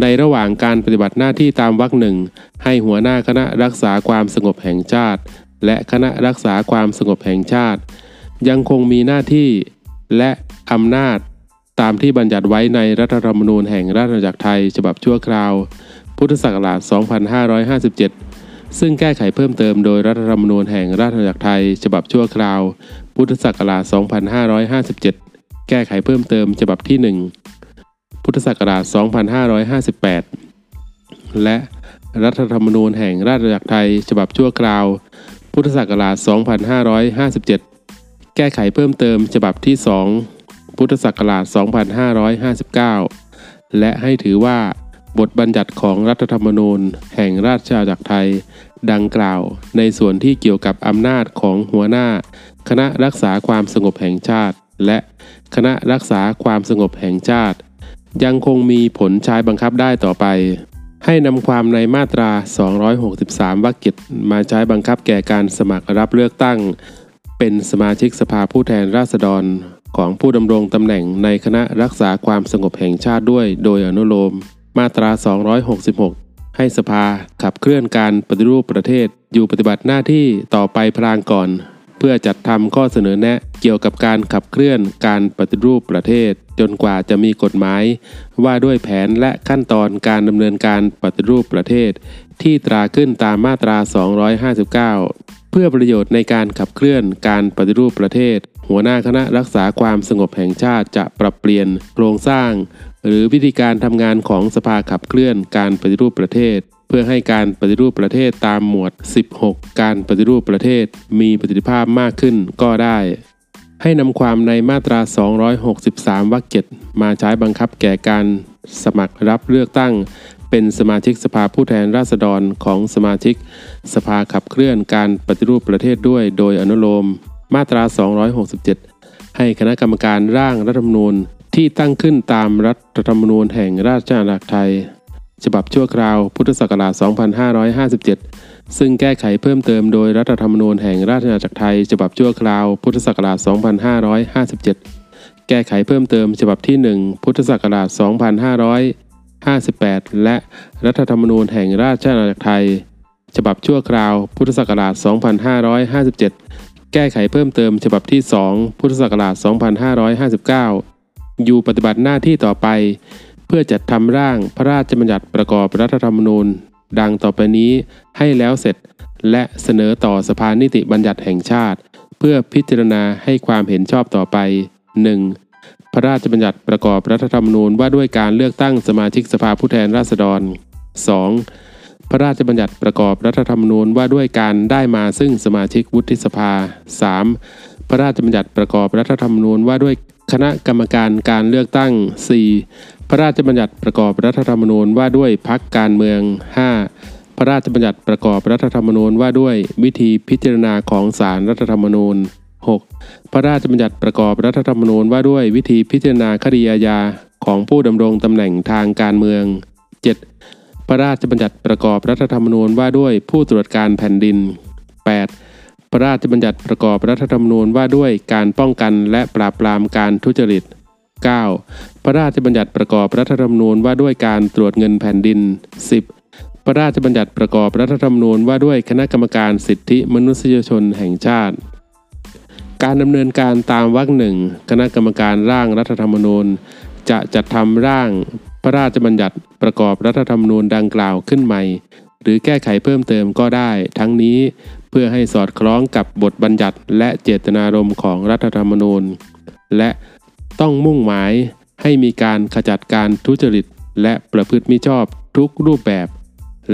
ในระหว่างการปฏิบัติหน้าที่ตามวรรคหนึ่งให้หัวหน้าคณะรักษาความสงบแห่งชาติ และคณะรักษาความสงบแห่งชาติ ยังคงมีหน้าที่และอำนาจตามที่บัญญัติไว้ในรัฐธรรมนูญแห่งราชอาณาจักรไทย ฉบับชั่วคราว พุทธศักราช 2557 ซึ่งแก้ไขเพิ่มเติมโดยรัฐธรรมนูญแห่งราชอาณาจักรไทย ฉบับชั่วคราว พุทธศักราช 2557 แก้ไขเพิ่มเติมฉบับที่ 1 พุทธศักราช 2558 และรัฐธรรมนูญแห่งราชอาณาจักรไทย ฉบับชั่วคราว พุทธศักราช 2557 แก้ไขเพิ่มเติมฉบับที่ 2 พุทธศักราช 2559 และให้ถือว่าบทบัญญัติของรัฐธรรมนูญแห่งราชอาณาจักรไทย ดังกล่าว ในส่วนที่เกี่ยวกับอำนาจของหัวหน้า คณะรักษาความสงบแห่งชาติ และคณะรักษาความสงบแห่งชาติ ยังคงมีผลใช้บังคับได้ต่อไป ให้นำความในมาตรา 263 วรรคกิจมาใช้บังคับแก่การสมัครรับเลือกตั้ง เป็นสมาชิกสภาผู้แทนราษฎรของผู้ดำรงตำแหน่งในคณะรักษาความสงบแห่งชาติด้วย โดยอนุโลม มาตรา 266 ให้สภาขับเคลื่อนการปฏิรูปประเทศอยู่ปฏิบัติหน้าที่ต่อไปพลางก่อน เพื่อจัดทำข้อเสนอแนะเกี่ยวกับการขับเคลื่อนการปฏิรูปประเทศ จนกว่าจะมีกฎหมาย ว่าด้วยแผนและขั้นตอนการดำเนินการปฏิรูปประเทศ ที่ตราขึ้นตามมาตรา 259 เพื่อประโยชน์ในการขับเคลื่อนการปฏิรูปประเทศ หัวหน้าคณะรักษาความสงบแห่งชาติจะปรับเปลี่ยนโครงสร้าง หรือวิธีการทำงานของสภาขับเคลื่อนการปฏิรูปประเทศ เพื่อให้การปฏิรูปประเทศตามหมวด 16 การปฏิรูปประเทศมีประสิทธิภาพมากขึ้นก็ได้ ให้นำความในมาตรา 263 วรรคเจ็ดมาใช้บังคับแก่การสมัครรับเลือกตั้ง เป็นสมาชิกสภาผู้แทนราษฎรของสมาชิก สภาขับเคลื่อนการปฏิรูปประเทศด้วยโดยอนุโลม มาตรา 267 ให้คณะกรรมการร่างรัฐธรรมนูญที่ตั้งขึ้นตามรัฐธรรมนูญแห่งราชอาณาจักรไทย ฉบับชั่วคราว พุทธศักราช 2557 ซึ่งแก้ไขเพิ่มเติมโดยรัฐธรรมนูญแห่งราชอาณาจักรไทย ฉบับชั่วคราว พุทธศักราช 2557 แก้ไขเพิ่มเติม ฉบับที่ 1 พุทธศักราช 2558 และรัฐธรรมนูญแห่งราชอาณาจักรไทย ฉบับชั่วคราว พุทธศักราช 2557 แก้ไขเพิ่มเติม ฉบับที่ 2 พุทธศักราช 2559 อยู่ปฏิบัติหน้าที่ต่อไป เพื่อจัดทำร่างพระราชบัญญัติประกอบรัฐธรรมนูญ ดังต่อไปนี้ให้แล้วเสร็จ และเสนอต่อสภานิติบัญญัติแห่งชาติ เพื่อพิจารณาให้ความเห็นชอบต่อไป 1. พระราชบัญญัติประกอบรัฐธรรมนูญว่าด้วยการเลือกตั้งสมาชิกสภาผู้แทนราษฎร 2. พระราชบัญญัติประกอบรัฐธรรมนูญว่าด้วยการได้มาซึ่งสมาชิกวุฒิสภา 3. พระราชบัญญัติประกอบรัฐธรรมนูญว่าด้วยคณะกรรมการการเลือกตั้ง 4. พระราชบัญญัติประกอบรัฐธรรมนูญว่าด้วยพักการเมือง 5. พระราชบัญญัติประกอบรัฐธรรมนูญว่าด้วยวิธีพิจารณาของศาลรัฐธรรมนูญ 6. พระราชบัญญัติประกอบรัฐธรรมนูญว่าด้วยวิธีพิจารณาคดีอาญาของผู้ดำรงตำแหน่งทางการเมือง 7. พระราชบัญญัติประกอบรัฐธรรมนูญว่าด้วยผู้ตรวจการแผ่นดิน 8. พระราชบัญญัติประกอบรัฐธรรมนูญว่าด้วยการป้องกันและปราบปรามการทุจริต 9. พระราชบัญญัติประกอบรัฐธรรมนูญว่าด้วยการตรวจเงินแผ่นดิน 10. พระราชบัญญัติประกอบรัฐธรรมนูญว่าด้วยคณะกรรมการสิทธิมนุษยชนแห่งชาติ การดำเนินการตามวรรคหนึ่งคณะกรรมการร่างรัฐธรรมนูญ จะจัดทำร่างพระราชบัญญัติประกอบรัฐธรรมนูญดังกล่าวขึ้นใหม่ หรือแก้ไขเพิ่มเติมก็ได้ ทั้งนี้เพื่อให้สอดคล้องกับบทบัญญัติและเจตนารมณ์ของรัฐธรรมนูญ และ ต้องมุ่งหมายให้มีการขจัดการทุจริต และประพฤติมิชอบทุกรูปแบบ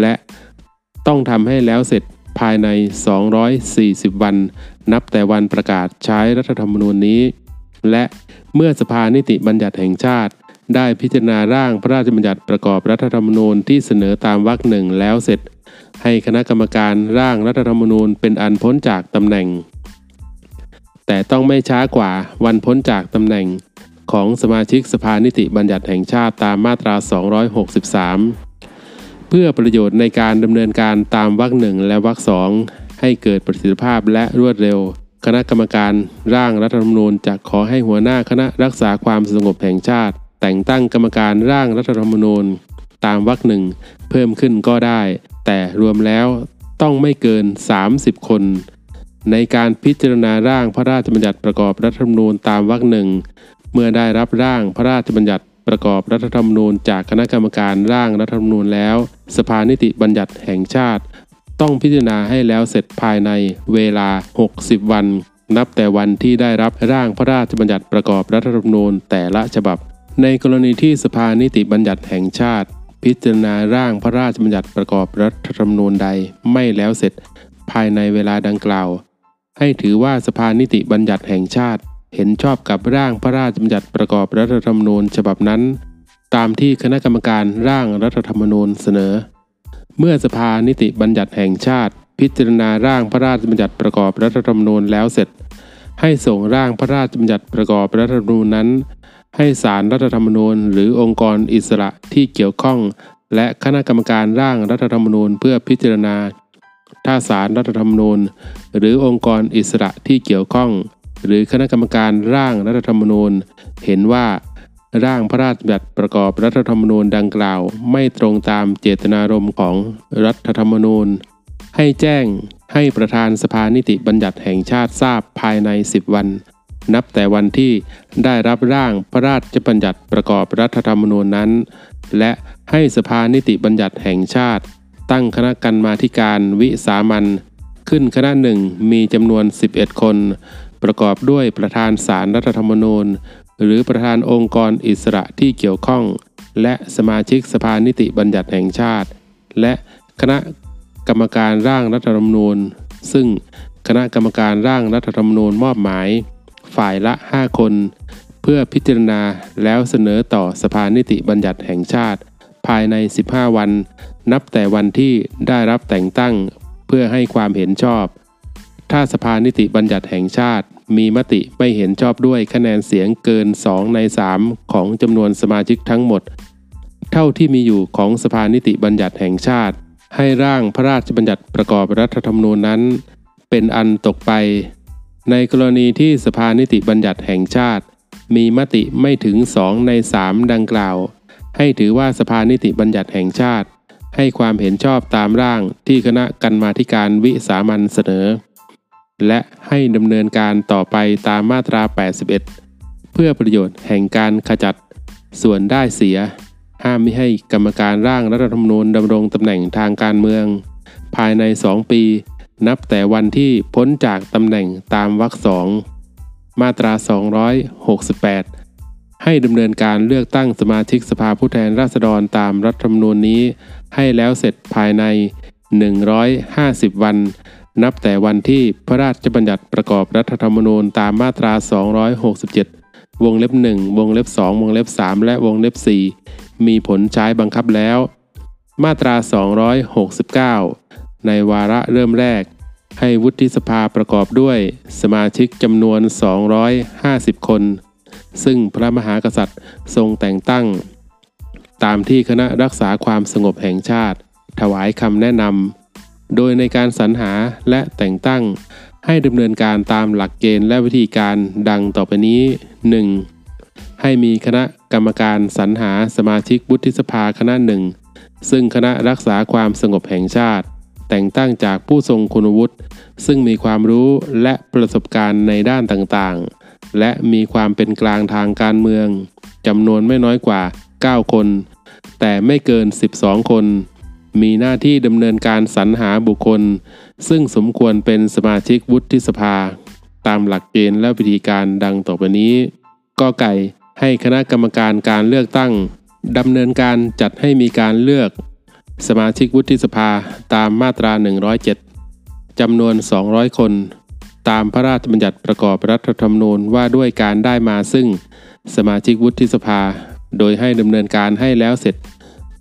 และต้องทำให้แล้วเสร็จภายใน 240 วัน นับแต่วันประกาศใช้รัฐธรรมนูญนี้ และเมื่อสภานิติบัญญัติแห่งชาติ ได้พิจารณาร่างพระราชบัญญัติประกอบรัฐธรรมนูญที่เสนอตามวรรคหนึ่งแล้วเสร็จ ให้คณะกรรมการร่างรัฐธรรมนูญเป็นอันพ้นจากตำแหน่ง แต่ต้องไม่ช้ากว่าวันพ้นจากตำแหน่ง ของสมาชิกสภานิติบัญญัติแห่งชาติตามมาตรา 263พื่อประโยชน์ในการดำเนินการตามวรรคหนึ่งและวรรคสองให้เกิดประสิทธิภาพและรวดเร็ว คณะกรรมการร่างรัฐธรรมนูญจะขอให้หัวหน้าคณะรักษาความสงบแห่งชาติ แต่งตั้งกรรมการร่างรัฐธรรมนูญ ตามวรรคหนึ่งเพิ่มขึ้นก็ได้ แต่รวมแล้วต้องไม่เกิน 30 คน ในการพิจารณาร่างพระราชบัญญัติประกอบรัฐธรรมนูญตามวรรคหนึ่ง เมื่อได้รับร่างพระราชบัญญัติประกอบรัฐธรรมนูญจากคณะกรรมการร่างรัฐธรรมนูญแล้ว สภานิติบัญญัติแห่งชาติ ต้องพิจารณาให้แล้วเสร็จภายในเวลา 60 วัน นับแต่วันที่ได้รับร่างพระราชบัญญัติประกอบรัฐธรรมนูญแต่ละฉบับ ในกรณีที่สภานิติบัญญัติแห่งชาติ พิจารณาร่างพระราชบัญญัติประกอบรัฐธรรมนูญใดไม่แล้วเสร็จ ภายในเวลาดังกล่าว ให้ถือว่าสภานิติบัญญัติแห่งชาติ เห็นชอบกับร่างพระราชบัญญัติประกอบรัฐธรรมนูญฉบับนั้น ตามที่คณะกรรมการร่างรัฐธรรมนูญเสนอ เมื่อสภานิติบัญญัติแห่งชาติ พิจารณาร่างพระราชบัญญัติประกอบรัฐธรรมนูญแล้วเสร็จ ให้ส่งร่างพระราชบัญญัติประกอบรัฐธรรมนูญนั้น ให้ศารรัฐธรรมนูญ หรือองค์กรอิสระที่เกี่ยวข้อง และคณะกรรมการร่างรัฐธรรมนูญเพื่อพิจารณา ถ้าศารรัฐธรรมนูญ หรือองค์กรอิสระที่เกี่ยวข้อง หรือคณะกรรมการร่างรัฐธรรมนูญ เห็นว่า ร่างพระราชบัญญัติประกอบรัฐธรรมนูญดังกล่าว ไม่ตรงตามเจตนารมณ์ของรัฐธรรมนูญ ให้แจ้งให้ประธานสภานิติบัญญัติแห่งชาติทราบภายใน 10 วัน นับแต่วันที่ได้รับร่างพระราชบัญญัติประกอบรัฐธรรมนูญนั้น และให้สภานิติบัญญัติแห่งชาติ ตั้งคณะกรรมาการวิสามันขึ้นคณะหนึ่งมีจำนวน 11 คน ประกอบด้วยประธานศารรัฐธรรมนูญ หรือประธานองค์กรอิสระที่เกี่ยวข้อง และสมาชิกสภานิติบัญญัติแห่งชาติ และคณะกรรมการร่างรัฐธรรมนูญ ซึ่งคณะกรรมการร่างรัฐธรรมนูญมอบหมาย ฝ่ายละ 5 คน เพื่อพิจารณาแล้วเสนอต่อสภานิติบัญญัติแห่งชาติ ภายใน 15 วัน นับแต่วันที่ได้รับแต่งตั้งเพื่อให้ความเห็นชอบ ถ้าสภานิติบัญญัติแห่งชาติ มีมติไม่เห็นชอบด้วยคะแนนเสียงเกิน 2 ใน 3 ของจำนวนสมาชิกทั้งหมด เท่าที่มีอยู่ของสภานิติบัญญัติแห่งชาติ ให้ร่างพระราชบัญญัติประกอบรัฐธรรมนูญนั้น เป็นอันตกไป ในกรณีที่สภานิติบัญญัติแห่งชาติ มีมติไม่ถึง 2 ใน 3 ดังกล่าว ให้ถือว่าสภานิติบัญญัติแห่งชาติ ให้ความเห็นชอบตามร่างที่คณะกรรมาการวิสามันเสนอ และให้ดำเนินการต่อไปตามมาตรา 81 เพื่อประโยชน์แห่งการขจัด ส่วนได้เสีย ห้ามไม่ให้กรรมการร่างรัฐธรรมนูญดำรงตำแหน่งทางการเมือง ภายใน 2 ปี นับแต่วันที่พ้นจากตำแหน่งตามวรรคสองมาตรา 268 ให้ดำเนินการเลือกตั้งสมาชิกสภาผู้แทนราษฎรตามรัฐธรรมนูญนี้ ให้แล้วเสร็จภายใน 150 วัน นับแต่วันที่พระราชบัญญัติประกอบรัฐธรรมนูญตามมาตรา 267 วงเล็บ 1 วงเล็บ 2 วงเล็บ 3 และวงเล็บ 4 มีผลใช้บังคับแล้ว มาตรา 269 ในวาระเริ่มแรก ให้วุฒิสภาประกอบด้วยสมาชิกจำนวน 250 คน ซึ่งพระมหากษัตริย์ทรงแต่งตั้ง ตามที่คณะรักษาความสงบแห่งชาติ ถวายคำแนะนำ โดยในการสรรหาและแต่งตั้ง ให้ดำเนินการตามหลักเกณฑ์และวิธีการดังต่อไปนี้ 1. ให้มีคณะกรรมการสรรหาสมาชิกวุฒิสภาคณะหนึ่งซึ่งคณะรักษาความสงบแห่งชาติ แต่งตั้งจากผู้ทรงคุณวุฒิซึ่งมีความรู้และประสบการณ์ในด้านต่างๆ และมีความเป็นกลางทางการเมืองจำนวนไม่น้อยกว่า 9 คน แต่ไม่เกิน 12 คน มีหน้าที่ดำเนินการสรรหาบุคคล ซึ่งสมควรเป็นสมาชิกวุฒิสภา ตามหลักเกณฑ์และวิธีการดังต่อไปนี้ก็ไก่ให้คณะกรรมการการเลือกตั้งดำเนินการจัดให้มีการเลือก สมาชิกวุฒิสภาตามมาตรา 107จำนวน 200 คน ตามพระราชบัญญัติประกอบรัฐธรรมนูญว่าด้วยการได้มาซึ่งสมาชิกวุฒิสภา โดยให้ดำเนินการให้แล้วเสร็จ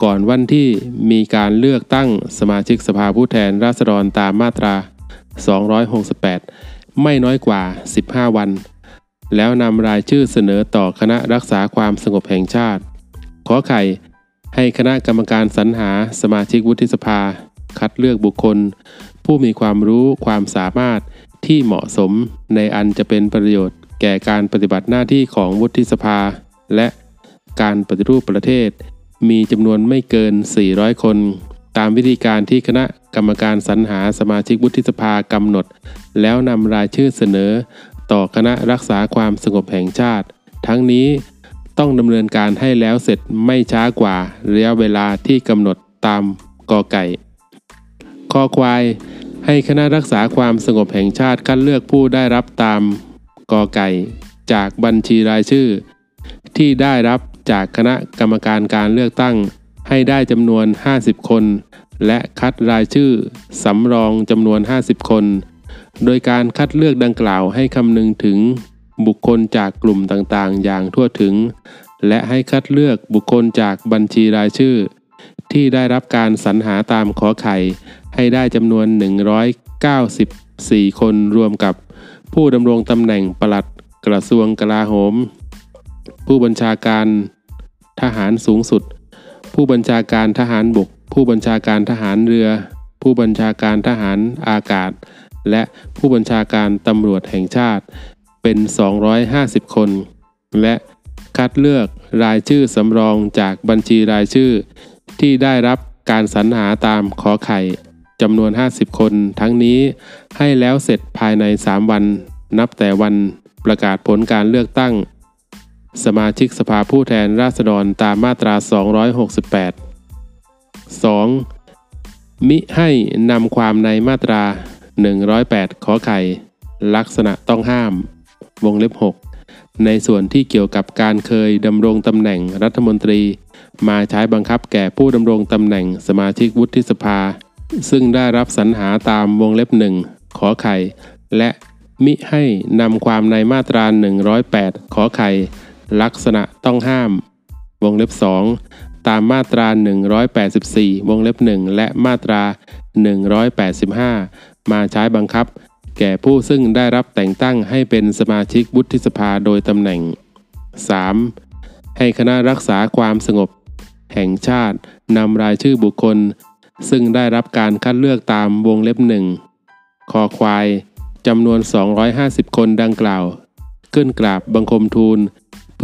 ก่อนวันที่มีการเลือกตั้งสมาชิกสภาผู้แทนราษฎรตามมาตรา 268 ไม่น้อยกว่า 15 วัน แล้วนำรายชื่อเสนอต่อคณะรักษาความสงบแห่งชาติ ขอไข่ ให้คณะกรรมการสรรหาสมาชิกวุฒิสภา คัดเลือกบุคคล ผู้มีความรู้ความสามารถที่เหมาะสมในอันจะเป็นประโยชน์แก่การปฏิบัติหน้าที่ของวุฒิสภา และการปฏิรูปประเทศ มีจำนวนไม่เกิน 400 คน ตามวิธีการที่คณะกรรมการสรรหาสมาชิกวุฒิสภากำหนด แล้วนำรายชื่อเสนอ ต่อคณะรักษาความสงบแห่งชาติ ทั้งนี้ต้องดำเนินการให้แล้วเสร็จไม่ช้ากว่าระยะเวลาที่กำหนดตามกอไก่คอควาย ให้คณะรักษาความสงบแห่งชาติคัดเลือกผู้ได้รับตามกอไก่ จากบัญชีรายชื่อ ที่ได้รับ จากคณะกรรมการการเลือกตั้ง ให้ได้จำนวน 50 คน และคัดรายชื่อสำรองจำนวน 50 คน โดยการคัดเลือกดังกล่าวให้คำนึงถึงบุคคลจากกลุ่มต่างๆ อย่างทั่วถึง และให้คัดเลือกบุคคลจากบัญชีรายชื่อ ที่ได้รับการสรรหาตามขอไข่ ให้ได้จำนวน 194 คนรวมกับผู้ดำรงตำแหน่งปลัดกระทรวงกลาโหม ผู้บัญชาการทหารสูงสุด ผู้บัญชาการทหารบก ผู้บัญชาการทหารเรือ ผู้บัญชาการทหารอากาศ และผู้บัญชาการตำรวจแห่งชาติ เป็น 250 คน และคัดเลือกรายชื่อสำรองจากบัญชีรายชื่อ ที่ได้รับการสรรหาตามขอไข่จำนวน 50 คน ทั้งนี้ให้แล้วเสร็จภายใน 3 วัน นับแต่วันประกาศผลการเลือกตั้ง สมาชิกสภาผู้แทนราษฎรตามมาตรา 268 2. มิให้นำความในมาตรา 108 ขอไข่ ลักษณะต้องห้าม วงเล็บ 6 ในส่วนที่เกี่ยวกับการเคยดำรงตำแหน่งรัฐมนตรี มาใช้บังคับแก่ผู้ดำรงตำแหน่งสมาชิกวุฒิสภา ซึ่งได้รับสรรหาตามวงเล็บหนึ่งขอไข่ และมิให้นำความในมาตรา 108 ขอไข่ ลักษณะต้องห้าม วงเล็บ 2 ตามมาตรา 184 วงเล็บ 1 และมาตรา 185 มาใช้บังคับ แก่ผู้ซึ่งได้รับแต่งตั้งให้เป็นสมาชิกวุฒิสภาโดยตำแหน่ง 3. ให้คณะรักษาความสงบ แห่งชาตินำรายชื่อบุคคล ซึ่งได้รับการคัดเลือกตามวงเล็บหนึ่งคอควายจำนวน 250 คนดังกล่าว ขึ้นกราบบังคมทูล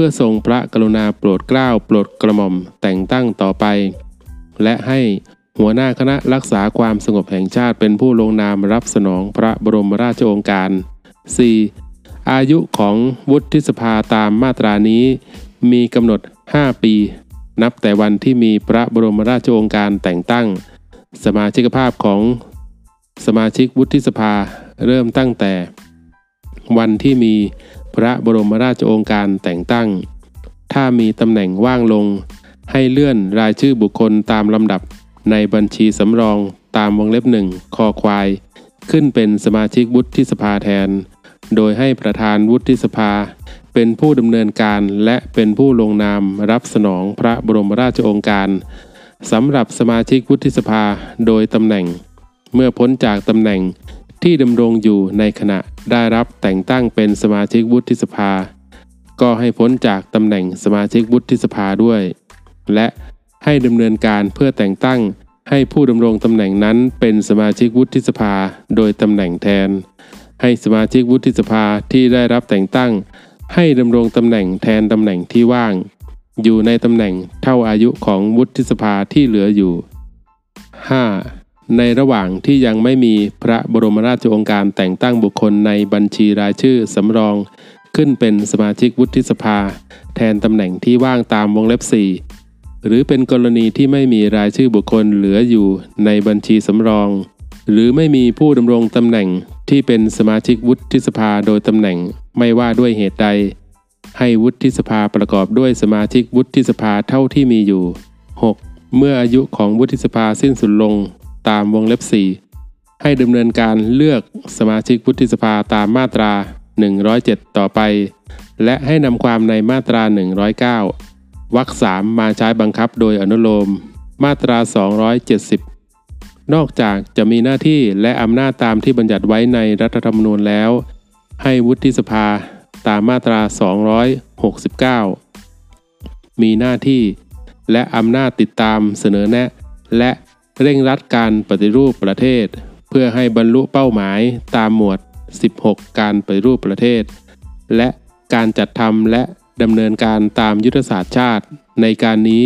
พื่อทรงพระกรุณาโปรดเกล้าโปรดกระหม่อมแต่งตั้งต่อไป และให้หัวหน้าคณะรักษาความสงบแห่งชาติเป็นผู้ลงนามรับสนองพระบรมราชโองการ 4. อายุของวุฒิสภาตามมาตรานี้ มีกำหนด 5 ปี นับแต่วันที่มีพระบรมราชโองการแต่งตั้ง สมาชิกภาพของสมาชิกวุฒิสภาเริ่มตั้งแต่ วันที่มี ระบรมราชโองการแต่งตั้ง ถ้ามีตำแหน่งว่างลง ให้เลื่อนรายชื่อบุคคลตามลำดับในบัญชีสำรองตามวงเล็บหนึ่งคอควาย ขึ้นเป็นสมาชิกวุฒิสภาแทน โดยให้ประธานวุฒิสภา เป็นผู้ดำเนินการและเป็นผู้ลงนามรับสนองพระบรมราชโองการสำหรับสมาชิกวุฒิสภาโดยตำแหน่ง เมื่อพ้นจากตำแหน่ง ที่ดำรงอยู่ในขณะได้รับแต่งตั้งเป็นสมาชิกวุฒิสภา ก็ให้พ้นจากตำแหน่งสมาชิกวุฒิสภาด้วย และให้ดำเนินการเพื่อแต่งตั้งให้ผู้ดำรงตำแหน่งนั้นเป็นสมาชิกวุฒิสภาโดยตำแหน่งแทน ให้สมาชิกวุฒิสภาที่ได้รับแต่งตั้ง ให้ดำรงตำแหน่งแทนตำแหน่งที่ว่าง อยู่ในตำแหน่งเท่าอายุของวุฒิสภาที่เหลืออยู่ 5. ในระหว่างที่ยังไม่มีพระบรมราชโองการแต่งตั้งบุคคลในบัญชีรายชื่อสำรอง ขึ้นเป็นสมาชิกวุฒิสภา แทนตำแหน่งที่ว่างตามวงเล็บ 4 หรือเป็นกรณีที่ไม่มีรายชื่อบุคคลเหลืออยู่ในบัญชีสำรอง หรือไม่มีผู้ดำรงตำแหน่งที่เป็นสมาชิกวุฒิสภาโดยตำแหน่งไม่ว่าด้วยเหตุใด ให้วุฒิสภาประกอบด้วยสมาชิกวุฒิสภาเท่าที่มีอยู่ 6. เมื่ออายุของวุฒิสภาสิ้นสุดลง ตามวงเล็บ 4 ให้ดำเนินการเลือกสมาชิกวุฒิสภาตามมาตรา 107 ต่อไป และให้นำความในมาตรา 109วรรคสามมาใช้บังคับโดยอนุโลม มาตรา 270 นอกจากจะมีหน้าที่และอำนาจตามที่บัญญัติไว้ในรัฐธรรมนูญแล้ว ให้วุฒิสภาตามมาตรา 269 มีหน้าที่และอำนาจติดตามเสนอแนะ และ เร่งรัดการปฏิรูปประเทศ เพื่อให้บรรลุเป้าหมายตามหมวด 16 การปฏิรูปประเทศ และการจัดทำและดำเนินการตามยุทธศาสตร์ชาติ ในการนี้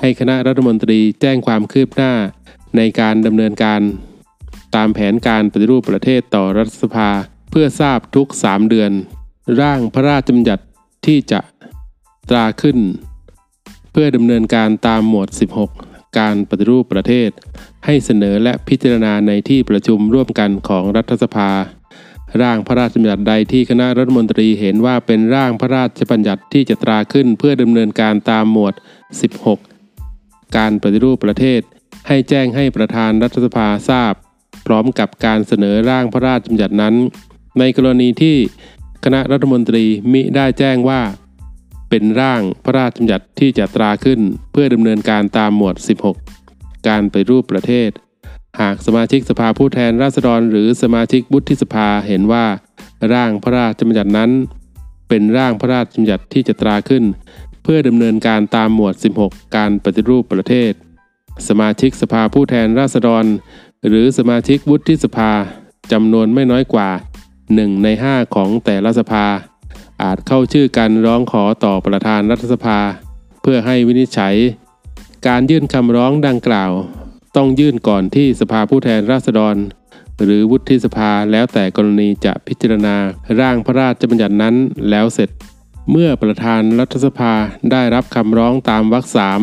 ให้คณะรัฐมนตรีแจ้งความคืบหน้า ในการดำเนินการ ตามแผนการปฏิรูปประเทศต่อรัฐสภาเพื่อทราบทุก 3 เดือน ร่างพระราชบัญญัติที่จะตราขึ้น เพื่อดำเนินการตามหมวด 16 การปฏิรูปประเทศ ให้เสนอและพิจารณาในที่ประชุมร่วมกันของรัฐสภา ร่างพระราชบัญญัติใดที่คณะรัฐมนตรีเห็นว่าเป็นร่างพระราชบัญญัติที่จะตราขึ้นเพื่อดำเนินการตามหมวด 16 การปฏิรูปประเทศ ให้แจ้งให้ประธานรัฐสภาทราบ พร้อมกับการเสนอร่างพระราชบัญญัตินั้น ในกรณีที่คณะรัฐมนตรีมิได้แจ้งว่า เป็นร่างพระราชบัญญัติที่จะตราขึ้นเพื่อดำเนินการตามหมวด 16 การไปรูปประเทศ หากสมาชิกสภาผู้แทนราษฎร หรือสมาชิกวุฒิสภาเห็นว่า ร่างพระราชบัญญัตินั้น เป็นร่างพระราชบัญญัติที่จะตราขึ้น เพื่อดำเนินการตามหมวด 16 การปฏิรูปประเทศ สมาชิกสภาผู้แทนราษฎร หรือสมาชิกวุฒิสภาจำนวนไม่น้อยกว่า 1 ใน 5 ของแต่ละสภา อาจเข้าชื่อกันร้องขอต่อประธานรัฐสภา เพื่อให้วินิจฉัย การยื่นคำร้องดังกล่าว ต้องยื่นก่อนที่สภาผู้แทนราษฎร หรือวุฒิสภาแล้วแต่กรณีจะพิจารณาร่างพระราชบัญญัตินั้นแล้วเสร็จ เมื่อประธานรัฐสภาได้รับคำร้องตามวรรคสาม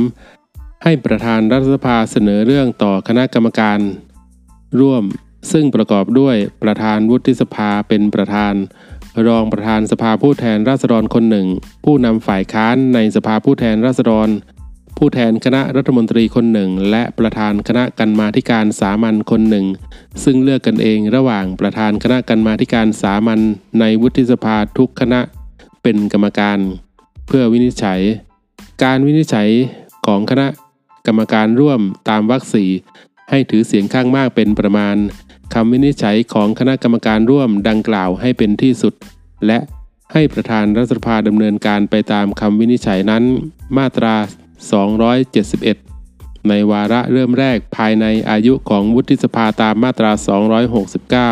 ให้ประธานรัฐสภาเสนอเรื่องต่อคณะกรรมการ ร่วมซึ่งประกอบด้วยประธานวุฒิสภาเป็นประธาน รองประธานสภาผู้แทนราษฎรคนหนึ่ง ผู้นำฝ่ายค้านในสภาผู้แทนราษฎร ผู้แทนคณะรัฐมนตรีคนหนึ่ง และประธานคณะกรรมาธิการสามัญคนหนึ่ง ซึ่งเลือกกันเองระหว่างประธานคณะกรรมาธิการสามัญในวุฒิสภาทุกคณะเป็นกรรมการ เพื่อวินิจฉัย การวินิจฉัยของคณะกรรมการร่วมตามวรรคสี่ให้ถือเสียงข้างมากเป็นประมาณ คำวินิจฉัยของคณะกรรมการร่วมดังกล่าวให้เป็นที่สุด และให้ประธานรัฐสภาดำเนินการไปตามคำวินิจฉัยนั้น มาตรา 271 ในวาระเริ่มแรกภายในอายุของวุฒิสภาตามมาตรา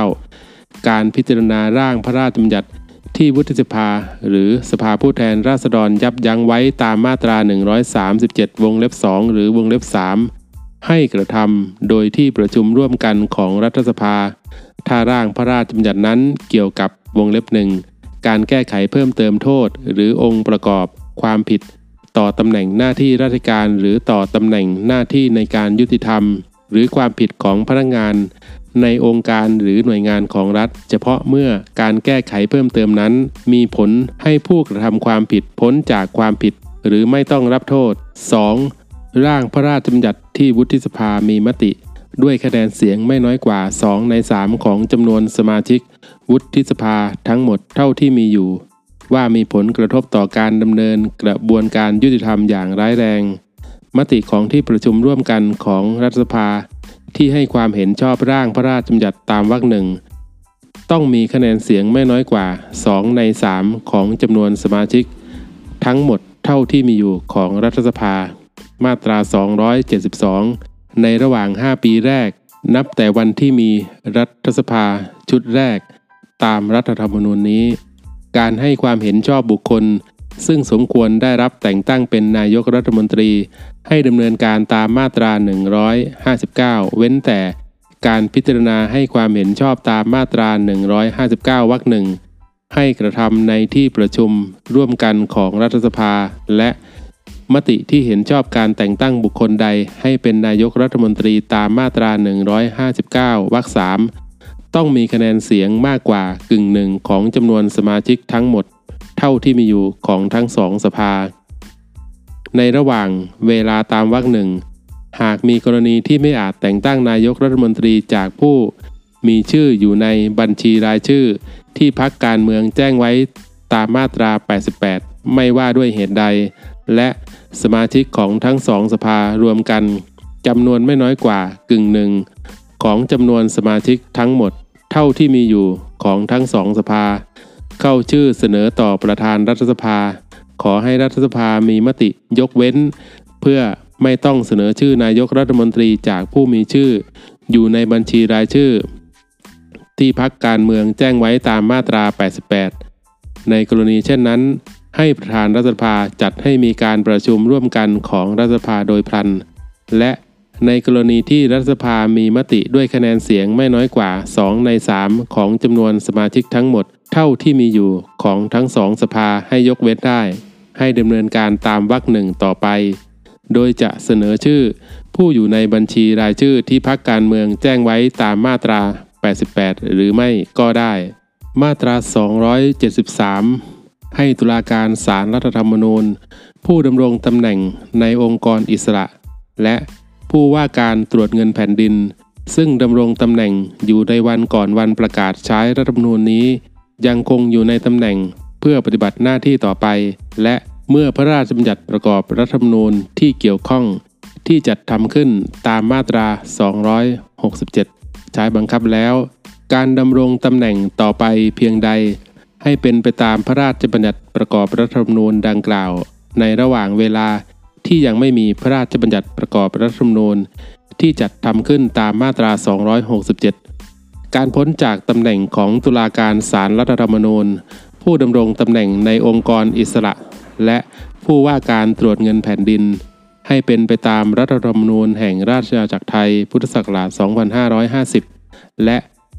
269 การพิจารณาร่างพระราชบัญญัติที่วุฒิสภา หรือสภาผู้แทนราษฎรยับยั้งไว้ตามมาตรา 137 วงเล็บ 2 หรือวงเล็บ 3 ให้กระทำโดยที่ประชุมร่วมกันของรัฐสภา ถ้าร่างพระราชบัญญัตินั้นเกี่ยวกับวงเล็บหนึ่งการแก้ไขเพิ่มเติมโทษ หรือองค์ประกอบความผิด ต่อตำแหน่งหน้าที่ราชการหรือต่อตำแหน่งหน้าที่ในการยุติธรรม หรือความผิดของพนักงาน ในองค์การหรือหน่วยงานของรัฐ เฉพาะเมื่อการแก้ไขเพิ่มเติมนั้น มีผลให้ผู้กระทำความผิดพ้นจากความผิด หรือไม่ต้องรับโทษ 2. ร่างพระราชบัญญัติที่วุฒิสภามีมติ ด้วยคะแนนเสียงไม่น้อยกว่า 2 ใน 3 ของจำนวนสมาชิก วุฒิสภาทั้งหมดเท่าที่มีอยู่ ว่ามีผลกระทบต่อการดำเนินกระบวนการยุติธรรมอย่างร้ายแรง มติของที่ประชุมร่วมกันของรัฐสภา ที่ให้ความเห็นชอบร่างพระราชบัญญัติตามวรรคหนึ่งต้องมีคะแนนเสียงไม่น้อยกว่า 2 ใน 3 ของจำนวนสมาชิก ทั้งหมดเท่าที่มีอยู่ของรัฐสภา มาตรา 272 ในระหว่าง 5 ปีแรก นับแต่วันที่มีรัฐสภาชุดแรก ตามรัฐธรรมนูญนี้ การให้ความเห็นชอบบุคคล ซึ่งสมควรได้รับแต่งตั้งเป็นนายกรัฐมนตรี ให้ดำเนินการตามมาตรา 159 เว้นแต่การพิจารณาให้ความเห็นชอบตามมาตรา 159 วรรคหนึ่งให้กระทำในที่ประชุมร่วมกันของรัฐสภาและ มติที่เห็นชอบการแต่งตั้งบุคคลใดให้เป็นนายกรัฐมนตรีตามมาตรา 159 วรรคสามต้องมีคะแนนเสียงมากกว่ากึ่งหนึ่งของจำนวนสมาชิกทั้งหมด เท่าที่มีอยู่ของทั้งสองสภา ในระหว่างเวลาตามวรรคหนึ่งหากมีกรณีที่ไม่อาจแต่งตั้งนายกรัฐมนตรีจากผู้ มีชื่ออยู่ในบัญชีรายชื่อ ที่พักการเมืองแจ้งไว้ตามมาตรา 88 ไม่ว่าด้วยเหตุใด และ สมาชิกของทั้งสองสภารวมกันจำนวนไม่น้อยกว่ากึ่งหนึ่งของจำนวนสมาชิกทั้งหมดเท่าที่มีอยู่ของทั้งสองสภา เข้าชื่อเสนอต่อประธานรัฐสภา ขอให้รัฐสภามีมติยกเว้น เพื่อไม่ต้องเสนอชื่อนายกรัฐมนตรีจากผู้มีชื่อ อยู่ในบัญชีรายชื่อ ที่พักการเมืองแจ้งไว้ตามมาตรา 88 ในกรณีเช่นนั้น ให้ประธานรัฐสภาจัดให้มีการประชุมร่วมกันของรัฐสภาโดยพลัน และในกรณีที่รัฐสภามีมติด้วยคะแนนเสียงไม่น้อยกว่า 2 ใน 3 ของจำนวนสมาชิกทั้งหมด เท่าที่มีอยู่ของทั้งสองสภาให้ยกเว้นได้ ให้ดำเนินการตามวรรคหนึ่งต่อไป โดยจะเสนอชื่อ ผู้อยู่ในบัญชีรายชื่อที่พักการเมืองแจ้งไว้ตามมาตรา 88 หรือไม่ก็ได้ มาตรา 273 ให้ตุลาการศาลรรัฐธรรมนูญ ผู้ดำรงตำแหน่งในองค์กรอิสระ และผู้ว่าการตรวจเงินแผ่นดิน ซึ่งดำรงตำแหน่งอยู่ในวันก่อนวันประกาศใช้รัฐธรรมนูญนี้ ยังคงอยู่ในตำแหน่งเพื่อปฏิบัติหน้าที่ต่อไป และเมื่อพระราชบัญญัติประกอบรัฐธรรมนูญที่เกี่ยวข้อง ที่จัดทำขึ้นตามมาตรา 267 ใช้บังคับแล้ว การดำรงตำแหน่งต่อไปเพียงใด ให้เป็นไปตามพระราชบัญญัติประกอบรัฐธรรมนูญดังกล่าว ในระหว่างเวลาที่ยังไม่มีพระราชบัญญัติประกอบรัฐธรรมนูญ ที่จัดทำขึ้นตามมาตรา 267 การพ้นจากตำแหน่งของตุลาการศาลรัฐธรรมนูญ ผู้ดำรงตำแหน่งในองค์กรอิสระ และผู้ว่าการตรวจเงินแผ่นดิน ให้เป็นไปตามรัฐธรรมนูญแห่งราชอาณาจักรไทยพุทธศักราช 2550 และ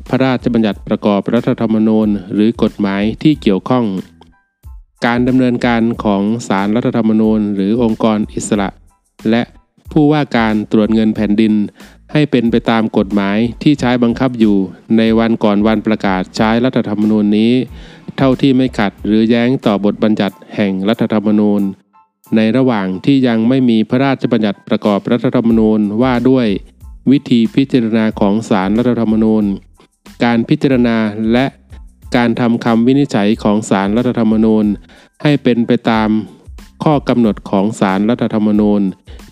พระราชบัญญัติประกอบรัฐธรรมนูญ หรือกฎหมายที่เกี่ยวข้อง การดำเนินการของศาลรรัฐธรรมนูญ หรือองค์กรอิสระ และผู้ว่าการตรวจเงินแผ่นดิน ให้เป็นไปตามกฎหมายที่ใช้บังคับอยู่ในวันก่อนวันประกาศใช้รัฐธรรมนูญนี้ เท่าที่ไม่ขัดหรือแย้งต่อบทบัญญัติแห่งรัฐธรรมนูญ ในระหว่างที่ยังไม่มีพระราชบัญญัติประกอบรัฐธรรมนูญว่าด้วย วิธีพิจารณาของศาลรรัฐธรรมนูญ การพิจารณาและการทำคำวินิจฉัยของศารรัฐธรรมนูญ ให้เป็นไปตามข้อกำหนดของศารรัฐธรรมนูญ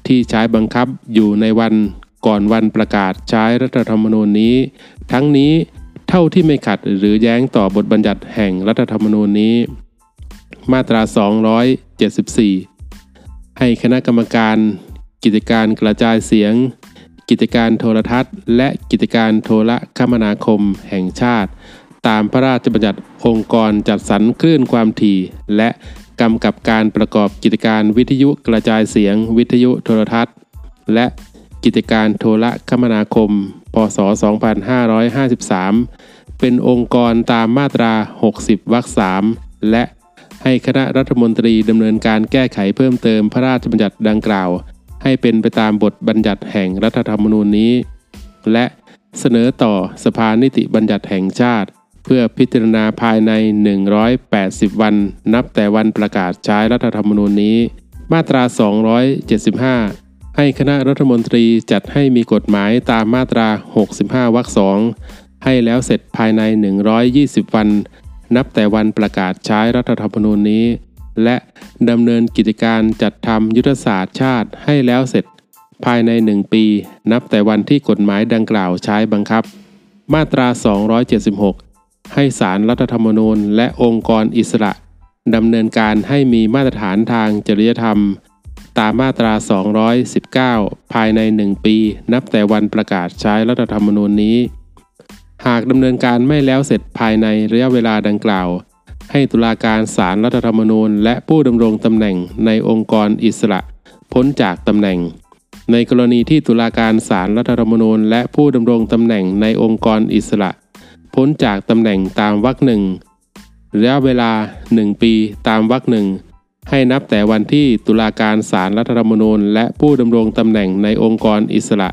ที่ใช้บังคับอยู่ในวันก่อนวันประกาศใช้รัฐธรรมนูญนี้ ทั้งนี้เท่าที่ไม่ขัดหรือแย้งต่อบทบัญญัติแห่งรัฐธรรมนูญนี้ มาตรา 274 ให้คณะกรรมการกิจการกระจายเสียง กิจการโทรทัศน์ และกิจการโทรคมนาคมแห่งชาติ ตามพระราชบัญญัติองค์กรจัดสรรคลื่นความถี่ และกำกับการประกอบกิจการวิทยุกระจายเสียง วิทยุโทรทัศน์ และกิจการโทรคมนาคม พศ 2553 เป็นองค์กรตามมาตรา 60 วรรค 3 และให้คณะรัฐมนตรีดำเนินการแก้ไขเพิ่มเติมพระราชบัญญัติดังกล่าว ให้เป็นไปตามบทบัญญัติแห่งรัฐธรรมนูญนี้ และเสนอต่อสภานิติบัญญัติแห่งชาติ เพื่อพิจารณาภายใน 180 วัน นับแต่วันประกาศใช้รัฐธรรมนูญนี้ มาตรา 275 ให้คณะรัฐมนตรีจัดให้มีกฎหมายตามมาตรา 65 วรรคสองให้แล้วเสร็จภายใน 120 วัน นับแต่วันประกาศใช้รัฐธรรมนูญนี้ และดำเนินกิจการจัดทำยุทธศาสตร์ชาติให้แล้วเสร็จ ภายใน 1 ปี นับแต่วันที่กฎหมายดังกล่าวใช้บังคับ มาตรา 276 ให้สารรัฐธรรมนูญและองค์กรอิสระดำเนินการให้มีมาตรฐานทางจริยธรรม ตามมาตรา 219 ภายใน 1 ปี นับแต่วันประกาศใช้รัฐธรรมนูญนี้ หากดำเนินการไม่แล้วเสร็จภายในระยะเวลาดังกล่าว ให้ตุลาการศาลรรัฐธรรมนูญ และผู้ดำรงตำแหน่งในองค์กรอิสระ พ้นจากตำแหน่ง ในกรณีที่ตุลาการศาลรรัฐธรรมนูญ และผู้ดำรงตำแหน่งในองค์กรอิสระ พ้นจากตำแหน่งตามวรรคหนึ่งระยะเวลา 1 ปีตามวรรคหนึ่งให้นับแต่วันที่ตุลาการศาลรัฐธรรมนูญ และผู้ดำรงตำแหน่งในองค์กรอิสระ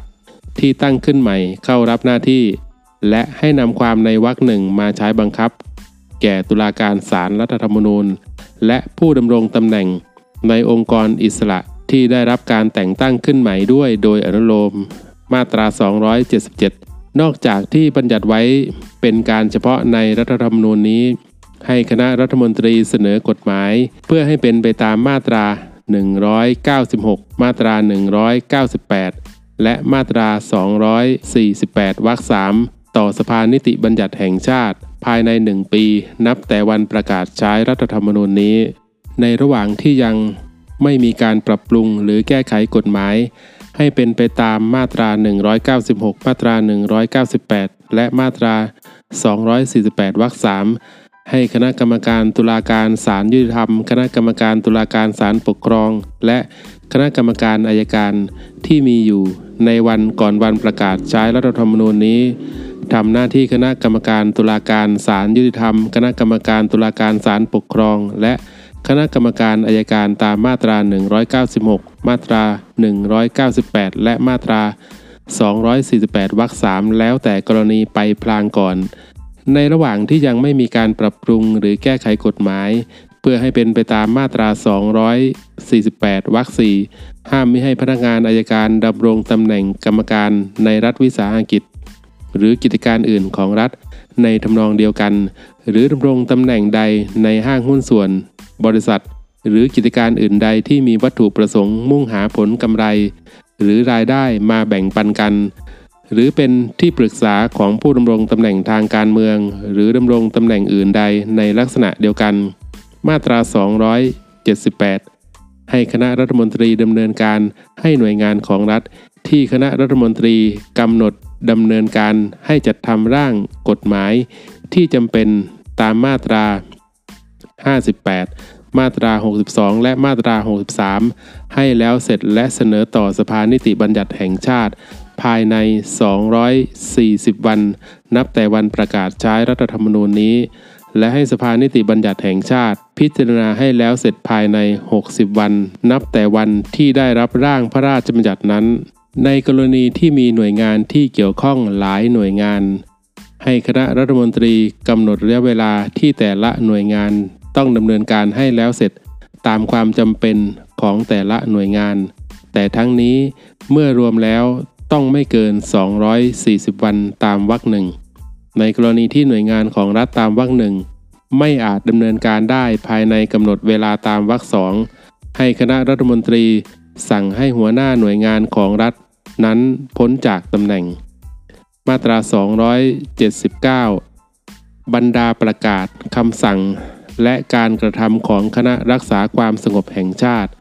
ที่ตั้งขึ้นใหม่เข้ารับหน้าที่ และให้นำความในวรรคหนึ่งมาใช้บังคับ แก่ตุลาการศาลรัฐธรรมนูญ และผู้ดำรงตำแหน่งในองค์กรอิสระที่ได้รับการแต่งตั้งขึ้นใหม่ด้วยโดยอนุโลม มาตรา 277 นอกจากที่บัญญัติไว้เป็นการเฉพาะในรัฐธรรมนูญนี้ ให้คณะรัฐมนตรีเสนอกฎหมาย เพื่อให้เป็นไปตามมาตรา 196 มาตรา 198 และมาตรา 248 วรรค 3 ต่อสภานิติบัญญัติแห่งชาติ ภายใน 1 ปี นับแต่วันประกาศใช้รัฐธรรมนูญนี้ ในระหว่างที่ยังไม่มีการปรับปรุงหรือแก้ไขกฎหมาย ให้เป็นไปตามมาตรา 196 มาตรา 198 และมาตรา 248 วรรค3ให้คณะกรรมการตุลาการศาลยุติธรรม คณะกรรมการตุลาการศาลปกครอง และคณะกรรมการอายการที่มีอยู่ในวันก่อนวันประกาศใช้รัฐธรรมนูญนี้ ทำหน้าที่คณะกรรมการตุลาการศาลยุติธรรม คณะกรรมการตุลาการศาลปกครอง และคณะกรรมการอายการตามมาตรา 196 มาตรา 198 และมาตรา 248 วรรค3แล้วแต่กรณีไปพลางก่อน ในระหว่างที่ยังไม่มีการปรับปรุงหรือแก้ไขกฎหมาย เพื่อให้เป็นไปตามมาตรา 248 วรรค4ห้ามม่ให้พนักงานอายการดำรงตำแหน่งกรรมการในรัฐวิสาหกิจ หรือกิจการอื่นของรัฐ ในทำนองเดียวกัน หรือดำรงตำแหน่งใดในห้างหุ้นส่วน บริษัท หรือกิจการอื่นใดที่มีวัตถุประสงค์มุ่งหาผลกำไร หรือรายได้มาแบ่งปันกัน หรือเป็นที่ปรึกษาของผู้ดำรงตำแหน่งทางการเมือง หรือดำรงตำแหน่งอื่นใดในลักษณะเดียวกัน มาตรา 278 ให้คณะรัฐมนตรีดำเนินการให้หน่วยงานของรัฐที่คณะรัฐมนตรีกำหนด ดำเนินการให้จัดทำร่างกฎหมาย ที่จำเป็นตามมาตรา 58 มาตรา 62 และมาตรา 63 ให้แล้วเสร็จและเสนอต่อสภานิติบัญญัติแห่งชาติ ภายใน 240 วัน นับแต่วันประกาศใช้รัฐธรรมนูญนี้ และให้สภานิติบัญญัติแห่งชาติ พิจารณาให้แล้วเสร็จภายใน 60 วัน นับแต่วันที่ได้รับร่างพระราชบัญญัตินั้น ในกรณีที่มีหน่วยงานที่เกี่ยวข้องหลายหน่วยงาน ให้คณะรัฐมนตรีกำหนดระยะเวลาที่แต่ละหน่วยงานต้องดำเนินการให้แล้วเสร็จตามความจำเป็นของแต่ละหน่วยงาน แต่ทั้งนี้เมื่อรวมแล้วต้องไม่เกิน 240 วันตามวรรคหนึ่ง ในกรณีที่หน่วยงานของรัฐตามวรรคหนึ่งไม่อาจดำเนินการได้ภายในกำหนดเวลาตามวรรคสองให้คณะรัฐมนตรี สั่งให้หัวหน้าหน่วยงานของรัฐนั้นพ้นจากตำแหน่ง มาตรา 279 บรรดาประกาศคำสั่ง และการกระทำของคณะรักษาความสงบแห่งชาติ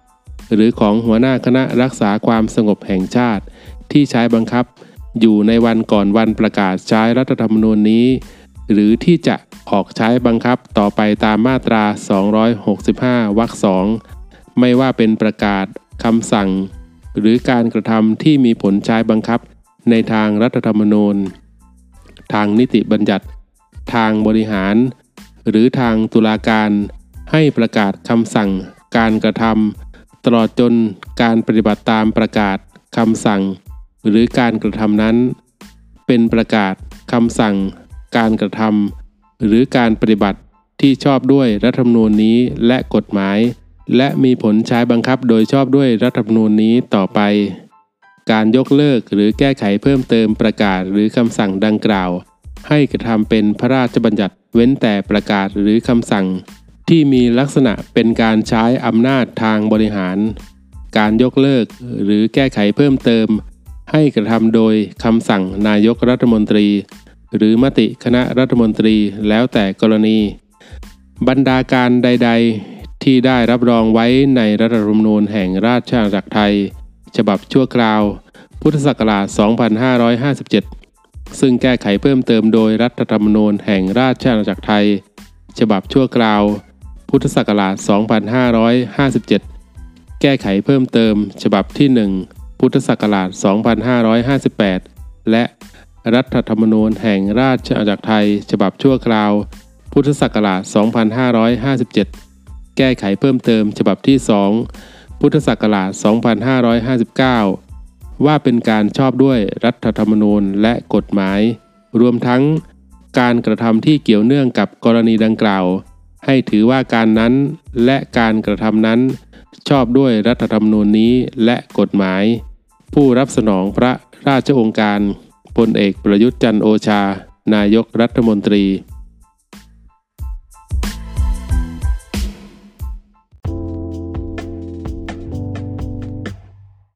หรือของหัวหน้าคณะรักษาความสงบแห่งชาติ ที่ใช้บังคับอยู่ในวันก่อนวันประกาศใช้รัฐธรรมนูญนี้ หรือที่จะออกใช้บังคับต่อไปตามมาตรา 265 วรรคสองไม่ว่าเป็นประกาศ คำสั่ง หรือการกระทำที่มีผลใช้บังคับ ในทางรัฐธรรมนูญ ทางนิติบัญญัติ ทางบริหาร หรือทางตุลาการ ให้ประกาศคำสั่ง การกระทำตลอดจนการปฏิบัติตามประกาศคำสั่ง หรือการกระทำนั้น เป็นประกาศคำสั่ง การกระทำหรือการปฏิบัติที่ชอบด้วยรัฐธรรมนูญนี้และกฎหมาย และมีผลใช้บังคับโดยชอบด้วยรัฐธรรมนูญนี้ต่อไป การยกเลิกหรือแก้ไขเพิ่มเติมประกาศหรือคำสั่งดังกล่าว ให้กระทำเป็นพระราชบัญญัติเว้นแต่ประกาศหรือคำสั่ง ที่มีลักษณะเป็นการใช้อำนาจทางบริหาร การยกเลิกหรือแก้ไขเพิ่มเติม ให้กระทำโดยคำสั่งนายกรัฐมนตรี หรือมติคณะรัฐมนตรีแล้วแต่กรณี บรรดาการใด ๆ ที่ได้รับรองไว้ในรัฐธรรมนูญแห่งราชอาณาจักรไทย ฉบับชั่วคราว พุทธศักราช 2557 ซึ่งแก้ไขเพิ่มเติมโดยรัฐธรรมนูญแห่งราชอาณาจักรไทย ฉบับชั่วคราว พุทธศักราช 2557 แก้ไขเพิ่มเติม ฉบับที่ 1 พุทธศักราช 2558 และรัฐธรรมนูญแห่งราชอาณาจักรไทย ฉบับชั่วคราว พุทธศักราช 2557 แก้ไขเพิ่มเติมฉบับที่ 2 พุทธศักราช 2559 ว่าเป็นการชอบด้วยรัฐธรรมนูญและกฎหมาย รวมทั้งการกระทำที่เกี่ยวเนื่องกับกรณีดังกล่าว ให้ถือว่าการนั้นและการกระทำนั้นชอบด้วยรัฐธรรมนูญนี้และกฎหมาย ผู้รับสนองพระราชองการพลเอกประยุทธ์จันโอชา นายกรัฐมนตรี